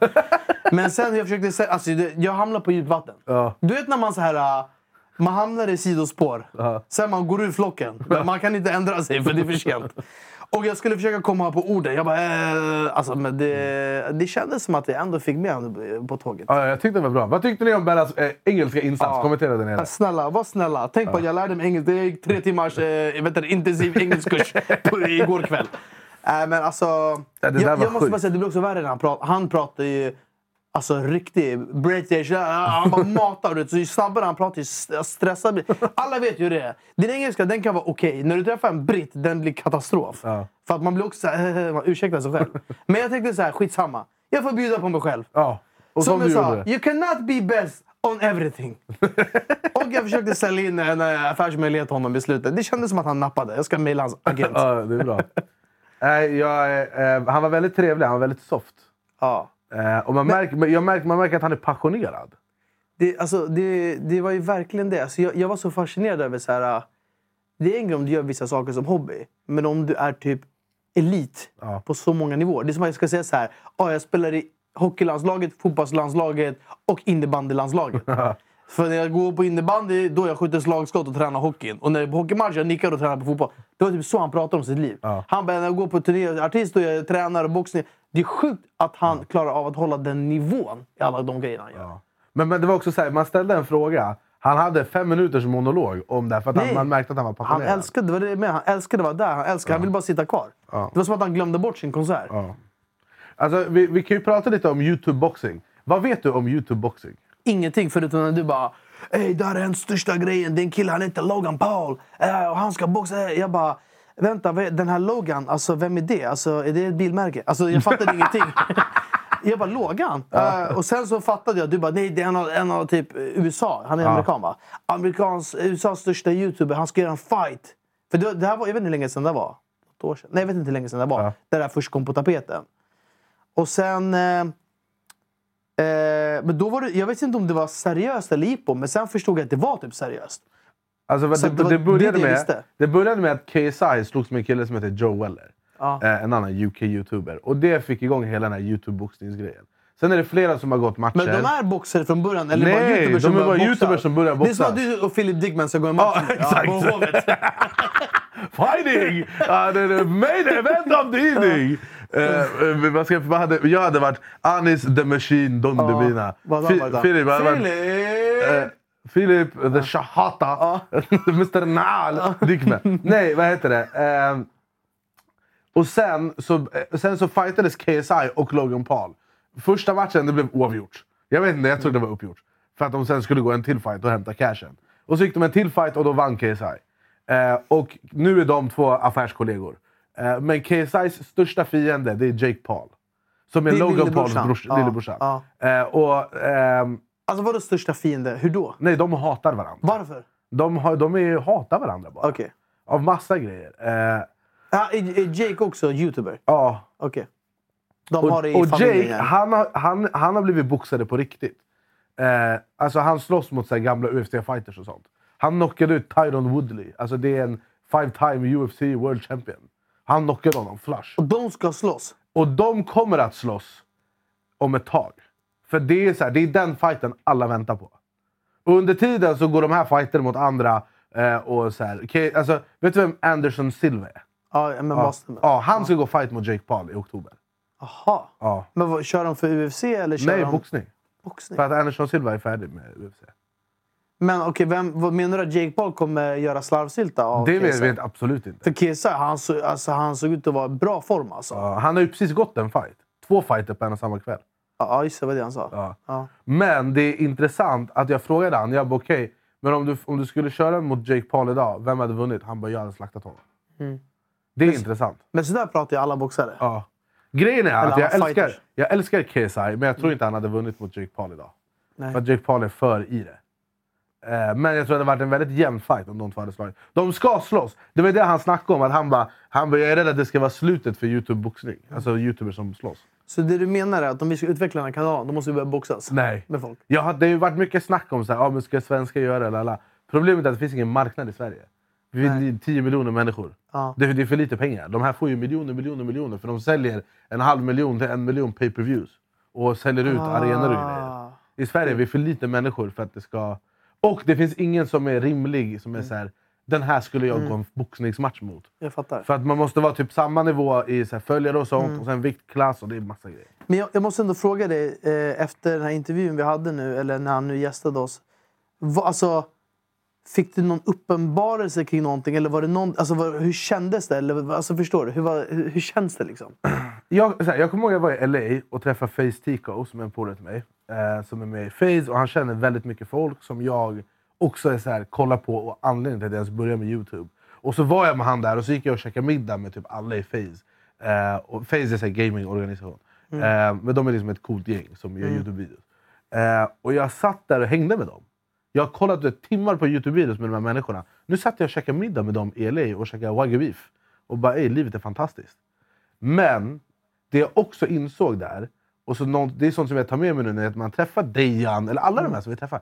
Men sen jag försökte, sä- alltså, jag hamnade på djupt vatten. Ja. Du vet när man så här... Man hamnar i sidospår. Sen man går ur flocken. Men man kan inte ändra sig för det är för sent. Och jag skulle försöka komma på orden. Jag bara, eh, alltså, men det, det kändes som att jag ändå fick med honom på tåget. Ja, jag tyckte det var bra. Vad tyckte ni om Bellas eh, engelska insats? Ja. Kommentera den nere. Snälla, var snälla. Tänk på att jag lärde mig engelska. Det gick tre timmars eh, jag vet inte, intensiv engelskkurs igår kväll. Äh, men alltså, Ja, där jag, jag måste bara säga, det blir också värre när han pratar. Han pratar ju alltså, riktig British. ja, Han bara matar. du vet. Så ju snabbare han pratar, ju st- stressad blir Alla vet ju hur det är. Din engelska den kan vara okej. När du träffar en britt, den blir katastrof. För att man blir också såhär, man ursäktar sig själv. Men jag tänkte så här, skitsamma. Jag får bjuda på mig själv. Ja. Och Som som jag du sa, you cannot be best on everything. och jag försökte sälja in en eh, affärsmöjlighet till honom i slutet. Det kändes som att han nappade. Jag ska mejla hans agent. Ja, det är bra. Nej, jag, eh, han var väldigt trevlig, han var väldigt soft. Ja. Eh, och man, märker, jag märker, man märker att han är passionerad. Det, alltså, det, det var ju verkligen det. Alltså, jag, jag var så fascinerad över så här. äh, Det är en grej om du gör vissa saker som hobby. Men om du är typ elit på så många nivåer. Det är som att jag ska säga så här. "Ja, jag spelar i hockeylandslaget, fotbollslandslaget och innebandylandslaget. För när jag går på innebandy, då jag skjuter slagskott och tränar hockeyn. Och när jag är på hockeymatch, jag nickar och tränar på fotboll. Det var typ så han pratade om sitt liv. Han bara, när jag går på turné, artist och jag tränar och boxning. Det är sjukt att han klarar av att hålla den nivån i alla de grejerna han gör. Men, men det var också så här, man ställde en fråga. Han hade fem minuters monolog om det, för att han, Nej. man märkte att han var Han passionerad. älskade, det var det med. Han älskade att vara där. Han älskade, han ville bara sitta kvar. Ja. Det var som att han glömde bort sin konsert. Ja. Alltså, vi, vi kan ju prata lite om Youtube-boxing. Vad vet du om Youtube-boxing? Ingenting förutom när du bara Ey, där är den största grejen. Det är en kille, han heter Logan Paul. Eh, och han ska boxa. Jag bara, vänta, den här Logan, alltså vem är det? Alltså, är det ett bilmärke? Alltså, jag fattade ingenting. Jag bara, Logan? Eh, och sen så fattade jag, du bara, nej det är en av, en av typ USA. Han är Ja. amerikan va? Amerikans, USAs största youtuber, han ska göra en fight. För det, det här var, jag vet inte hur länge sedan det var. Ett år sedan. Nej, jag vet inte hur länge sedan det var. Det där först kom på tapeten. Och sen... Eh, eh, men då var det, jag vet inte om det var seriöst eller jippo, men sen förstod jag att det var typ seriöst. Alltså, det, det det, började det med, det började med att KSI slogs med en kille som heter Joe Weller. Ja. Eh, en annan UK-youtuber. Och det fick igång hela den här Youtube-boxningsgrejen. Sen är det flera som har gått matcher. Men de är boxare från början? Eller bara Nej, youtubers de är bara boxa? youtubers som börjar Det är som boxa. att du och Philip Dickman ska gå en match Ja, nu. exakt. på Hovet. Fighting! Ja, det är det main event of the evening! Eh, vad ska jag, vad hade, jag hade varit Anis the Machine Don varit då? Filip hade varit... Filip the Shahata. Mr Nal Dickman. Nej, vad heter det? Eh, och sen så, eh, sen så fightades KSI och Logan Paul. Första matchen det blev oavgjort. Jag vet inte, jag trodde det var uppgjort. För att de sen skulle gå en till fight och hämta cashen. Och så gick de en till fight och då vann KSI. Eh, och nu är de två affärskollegor. Eh, men KSIs största fiende det är Jake Paul. Som är är Logan Pauls lillebrorsan. brors, Ja, lillebrorsan. ja. Eh, och, ehm, Alltså vad är största fiende? Hur då? nej, de hatar varandra. Varför? De, har, de är, hatar varandra bara. Okej. Av massa grejer. Eh, Ja, är, är Jake också youtuber? ja. Okej. De har det i och familjen. Jake, ja. han har, han, han har blivit boxare på riktigt. Eh, alltså han slåss mot så här, gamla UFC-fighters och sånt. Han knockade ut Tyron Woodley. Alltså det är en five time UFC World Champion. Han knockade honom flush. Och de ska slåss? Och de kommer att slåss om ett tag. För det är, så här, det är den fighten alla väntar på. Och under tiden så går de här fighterna mot andra. Eh, och så här, Okej, alltså, vet du vem Anderson Silva är? Ja, men Ja, ja, han ska gå fight mot Jake Paul i oktober. Jaha. Ja. Men vad, kör de för UFC eller kör Nej, de... boxning. boxning? För att Anderson Silva är färdig med UFC. Men okej, vem, vad menar du att Jake Paul kommer göra slarvsylta av Det vet jag absolut inte. För KSI, han, så, alltså, han såg ut att vara i bra form alltså. Ja, han har ju precis gått en fight. Två fighter på en och samma kväll. Ja just det, vad det han sa. Ja. Ja. Men det är intressant att jag frågade han. Jag bara okej, men om du, om du skulle köra mot Jake Paul idag, vem hade vunnit? Han bara jag hade slaktat honom. Mm. Det är intressant. Men så där pratar ju alla boxare. Ja. Grejen är att jag älskar, jag älskar KSI, men jag tror inte han hade vunnit mot Jake Paul idag. Nej. För att Jake Paul är för i det. Eh, Men jag tror det hade varit en väldigt jämn fight om de två hade slagit. De ska slåss! Det var det han snackade om. Att han bara, han bara, jag är rädd att det ska vara slutet för Youtube-boxning. Alltså youtubers som slåss. Så det du menar är att om vi ska utveckla den här kanalen, då måste vi börja boxas? Nej. Med folk? Jag har, det har ju varit mycket snack om så här, ah, men ska svenskar göra det? Lala. Problemet är att det finns ingen marknad i Sverige. Vi är 10 miljoner människor. Ja. Det, det är för lite pengar. De här får ju miljoner, miljoner, miljoner. För de säljer en halv miljon till en miljon pay-per-views. Och säljer ut Ah. arenor och grejer. I Sverige är vi för lite människor för att det ska... Och det finns ingen som är rimlig, som är Mm. så här, den här skulle jag Mm. gå en boxningsmatch mot. Jag fattar. För att man måste vara typ samma nivå i så här, följare och sånt, Mm. och sen viktklass och det är massa grejer. Men jag, jag måste ändå fråga dig, eh, efter den här intervjun vi hade nu, eller när han nu gästade oss. Vad, alltså, fick du någon uppenbarelse kring någonting? Eller var det någon, alltså, var, hur kändes det? Eller, alltså, förstår du? Hur, var, hur, hur känns det liksom? Jag, här, jag kommer ihåg att jag var i LA och träffade Face Tico, som är en polare till mig. Eh, som är med i Face och han känner väldigt mycket folk som jag också är så här, kollar på och anledningen till att jag ens började med Youtube. Och så var jag med han där och så gick jag och käkade middag med typ alla i Face. Eh, och Face är en gamingorganisation. Mm. Eh, men de är liksom ett coolt gäng som gör Mm. Youtube-videos. Eh, och jag satt där och hängde med dem. Jag har kollat vet, timmar på Youtube-videos med de här människorna. Nu satt jag och käkade middag med dem i LA och käkade wagyu beef. Och bara, ey, livet är fantastiskt. Men det jag också insåg där, och så någon, det är sånt som jag tar med mig nu när man träffar Dejan, eller alla de här som vi träffar.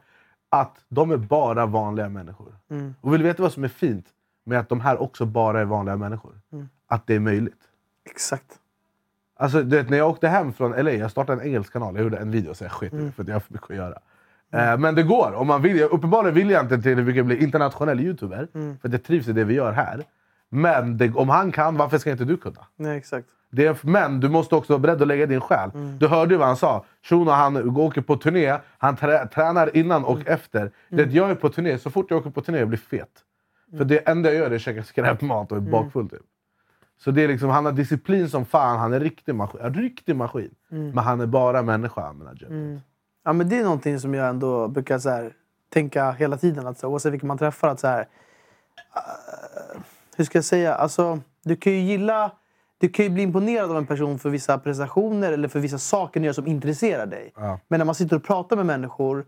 Att de är bara vanliga människor. Mm. Och vill du veta vad som är fint med att de här också bara är vanliga människor? Mm. Att det är möjligt. Exakt. Alltså, du vet, när jag åkte hem från LA, jag startade en engelsk kanal. Jag gjorde en video så jag sket Mm. för att jag har för mycket att göra. Eh, men det går. Om man vill. Uppenbarligen vill jag inte till att bli internationell youtuber. Mm. För att jag trivs i det vi gör här. Men det, om han kan, varför ska inte du kunna? Nej, exakt. Det är, men du måste också vara beredd att lägga din själ. Du hörde ju vad han sa. Shuno han åker på turné, han trä, tränar innan och efter. Det, att jag är på turné, så fort jag åker på turné jag blir fet. För det enda jag gör är att käka skräpmat och är Mm. bakfull. Typ. Så det är liksom, han har disciplin som fan, han är en riktig maskin. En riktig maskin. Mm. Men han är bara människa. Menar. Mm. Ja, men det är någonting som jag ändå brukar så här, tänka hela tiden. Att, så, här, oavsett vilken man träffar. Att, så här, eh, hur ska jag säga? Alltså, du kan ju gilla... Du kan ju bli imponerad av en person för vissa prestationer eller för vissa saker gör som intresserar dig. Ja. Men när man sitter och pratar med människor.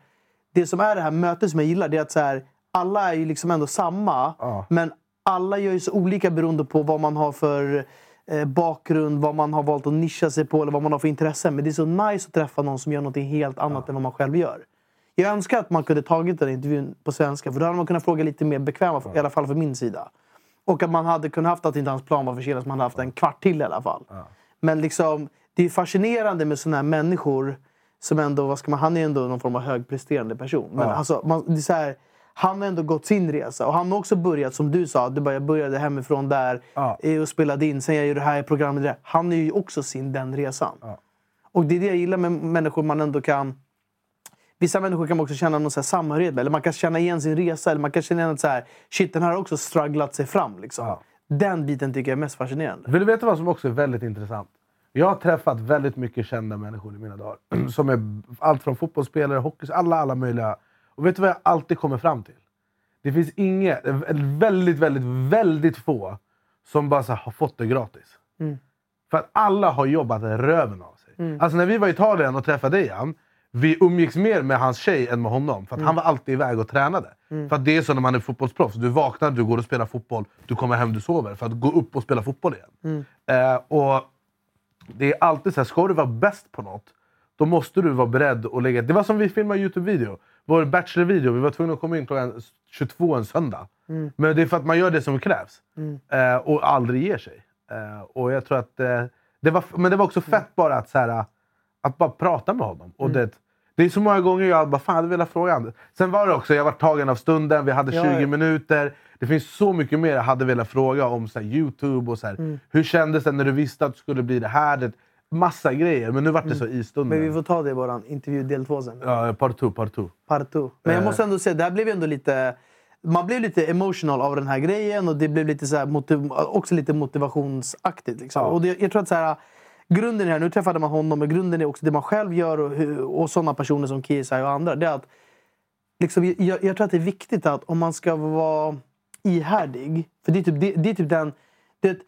Det som är det här mötet som jag gillar det är att så här, alla är ju liksom ändå samma. Ja. Men alla gör ju så olika beroende på vad man har för eh, bakgrund, vad man har valt att nischa sig på eller vad man har för intressen. Men det är så nice att träffa någon som gör något helt annat än vad man själv gör. Jag önskar att man kunde tagit den intervjun på svenska för då hade man kunnat fråga lite mer bekväma, i alla fall för min sida. Och att man hade kunnat haft att inte hans plan var försenad, man hade haft en kvart till i alla fall. Men liksom, det är fascinerande med såna här människor som ändå, vad ska man, han är ändå någon form av högpresterande person. Men Ja. alltså, man, det är så här, han har ändå gått sin resa. Och han har också börjat, som du sa, du bara, jag började hemifrån där eh, och spelade in. Sen jag gjorde det här programmet. Där. Han är ju också sin den resan. Och det är det jag gillar med människor man ändå kan... Vissa människor kan man också känna någon så samhörighet med. Eller man kan känna igen sin resa. Eller man kan känna igen att så här, shit, den här har också strugglat sig fram. Liksom. Den biten tycker jag är mest fascinerande. Vill du veta vad som också är väldigt intressant? Jag har träffat väldigt mycket kända människor i mina dagar. Som är allt från fotbollsspelare, hockey, alla, alla möjliga. Och vet du vad jag alltid kommer fram till? Det finns inget, väldigt, väldigt, väldigt få som bara här, har fått det gratis. Mm. För att alla har jobbat röven av sig. Mm. Alltså när vi var i Italien och träffade Dejan, vi umgicks mer med hans tjej än med honom. För Mm. han var alltid iväg och tränade. Mm. För att det är så när man är fotbollsproffs. Du vaknar, du går och spelar fotboll, du kommer hem, du sover. För att gå upp och spela fotboll igen. Mm. Eh, och det är alltid så här, ska du vara bäst på något, då måste du vara beredd att lägga... Det var som vi filmade Youtube-video. Vår Bachelor-video, vi var tvungna att komma in klockan 22 en söndag. Mm. Men det är för att man gör det som krävs. Mm. Eh, och aldrig ger sig. Eh, och jag tror att... Eh, det var, men det var också fett bara att, så här, att bara prata med honom. Och Mm. det, det är så många gånger jag bara fan, hade velat fråga honom. Sen var det också, jag var tagen av stunden, vi hade Ja, 20 ja. minuter. Det finns så mycket mer jag hade velat fråga om så här, Youtube och så här, Mm. Hur kändes det när du visste att det skulle bli det här? Det, massa grejer, men nu vart det så i stunden. Mm. Men vi får ta det i vår intervju del två sen. Ja, part two, part two. Partout. Men jag Eh. måste ändå säga, det här blev ändå lite... Man blev lite emotional av den här grejen och det blev lite så här också lite motivationsaktigt. Liksom. Och det, jag tror att så här, grunden är här, nu träffade man honom, men grunden är också det man själv gör och, och sådana personer som Kiesai och andra. Det är att, liksom, jag, jag tror att det är viktigt att om man ska vara ihärdig, för det är typ, det, det är typ den... Det,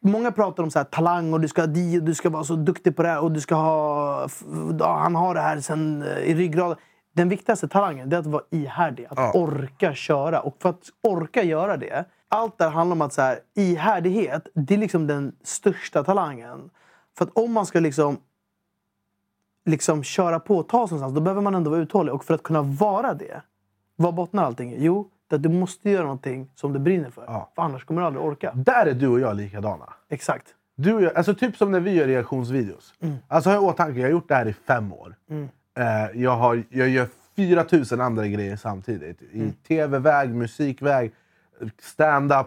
Många pratar om så här, talang och du ska di och du ska vara så duktig på det här och du ska ha... han har det här sen eh, i ryggraden. Den viktigaste talangen är att vara ihärdig. Att Ja. orka köra. Och för att orka göra det. Allt där handlar om att så här, ihärdighet, det är liksom den största talangen. För att om man ska liksom liksom köra på och ta sig någonstans, då behöver man ändå vara uthållig. Och för att kunna vara det, vad bottnar allting i? Jo, att du måste göra någonting som du brinner för. För annars kommer du aldrig orka. Där är du och jag likadana. Exakt. Du och jag, alltså typ som när vi gör reaktionsvideos. Mm. Alltså har jag i åtanke, jag har gjort det här i fem år. Mm. Eh, jag, har, jag gör 4000 andra grejer samtidigt. I Mm. tv-väg, musikväg, stand-up.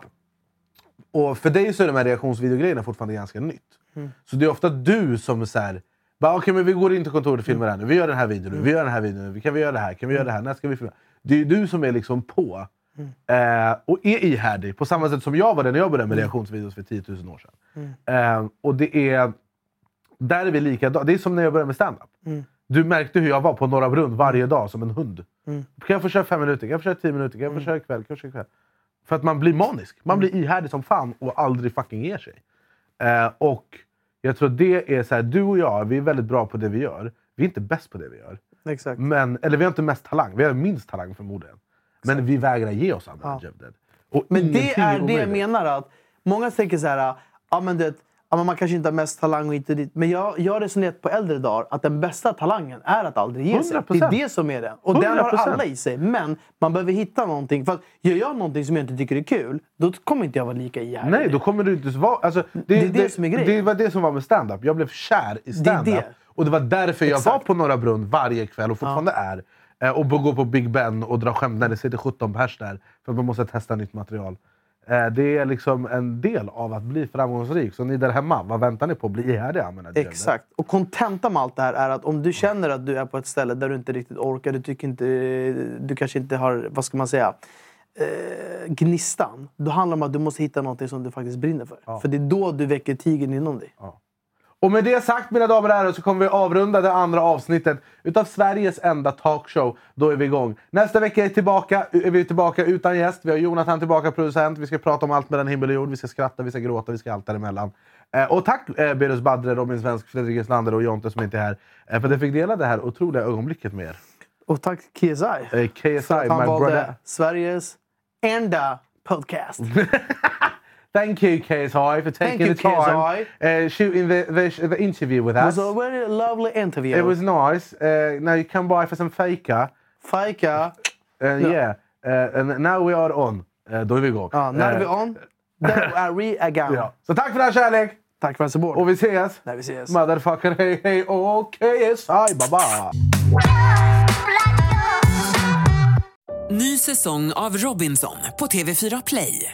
Och för dig så är de här reaktionsvideogrejerna fortfarande ganska nytt. Mm. Så det är ofta du som är såhär, bara, okay, men vi går in till kontoret och filmar det här nu. Vi gör den här videon nu, vi gör den här videon nu. Kan vi göra det här? Kan vi göra det här? När ska vi filma? Det är ju du som är liksom på. Mm. Eh, och är ihärdig. På samma sätt som jag var det när jag började med reaktionsvideos för 10 000 år sedan. Mm. Eh, och det är... Där är vi likadana. Det är som när jag började med standup. Mm. Du märkte hur jag var på Norra Brunn varje dag som en hund. Mm. Kan jag få köra fem minuter? Kan jag få köra tio minuter? Kan jag få köra ikväll? Kan jag få köra ikväll? För att man blir manisk. Man blir ihärdig som fan och aldrig fucking ger sig. Eh, och jag tror det är så här, du och jag, vi är väldigt bra på det vi gör. Vi är inte bäst på det vi gör. Exakt. Men, eller vi har inte mest talang. Vi har minst talang förmodligen. Men vi vägrar ge oss andra Ja. Och Men det är det jag menar. att Många tänker så här, ja, men det, ja, man kanske inte har mest talang och inte dit. Men jag, jag har resonerat på äldre dagar att den bästa talangen är att aldrig ge sig. Det 100%. är det som är det. Och den har 100%. alla i sig. Men man behöver hitta någonting. För att gör jag någonting som jag inte tycker är kul, då kommer inte jag vara lika ihärdig. Nej, då kommer du inte vara... Alltså, det, Det är det som är grejen. Det var det som var med stand-up. Jag blev kär i stand-up. det. Och det var därför jag Exakt. var på Norra Brunn varje kväll och fortfarande är. Eh, Och gå på Big Ben och dra skämt när det sitter 17 pers där. För att man måste testa nytt material. Eh, Det är liksom en del av att bli framgångsrik. Så ni där hemma, vad väntar ni på? Bli ihärdiga. menar. Exakt. Och kontentan med allt det här är att om du känner att du är på ett ställe där du inte riktigt orkar, du, tycker inte, du kanske inte har, vad ska man säga, eh, gnistan. Då handlar det om att du måste hitta någonting som du faktiskt brinner för. För det är då du väcker tigern inom dig. Och med det sagt mina damer och herrar så kommer vi avrunda det andra avsnittet utav Sveriges enda talkshow. Då är vi igång. Nästa vecka är, tillbaka, är vi tillbaka utan gäst. Vi har Jonathan tillbaka, producent. Vi ska prata om allt mellan himmel och jord. Vi ska skratta, vi ska gråta, vi ska allt däremellan. Eh, och tack eh, Berus Badre, Robin Svensk, Fredrik Wieslander och Jonte som inte är här. Eh, för att jag fick dela det här otroliga ögonblicket med er. Och tack KSI. Eh, KSI, För att han valde. Sveriges enda podcast. Thank you KSI for taking you, the time KSI. uh, shooting the, the, the interview with It us. was a very lovely interview. It was nice. Uh, now you come by for some fika. Fika. Uh, Yeah. Uh, and now we are on. Uh, då är vi igång. Ja, när Uh, vi on, då är vi igång. Ja. Så tack för all kärlek! Tack för support. Och vi ses! När vi ses. Motherfucker, hej hej och KSI, baba! Ny säsong av Robinson på TV4 Play.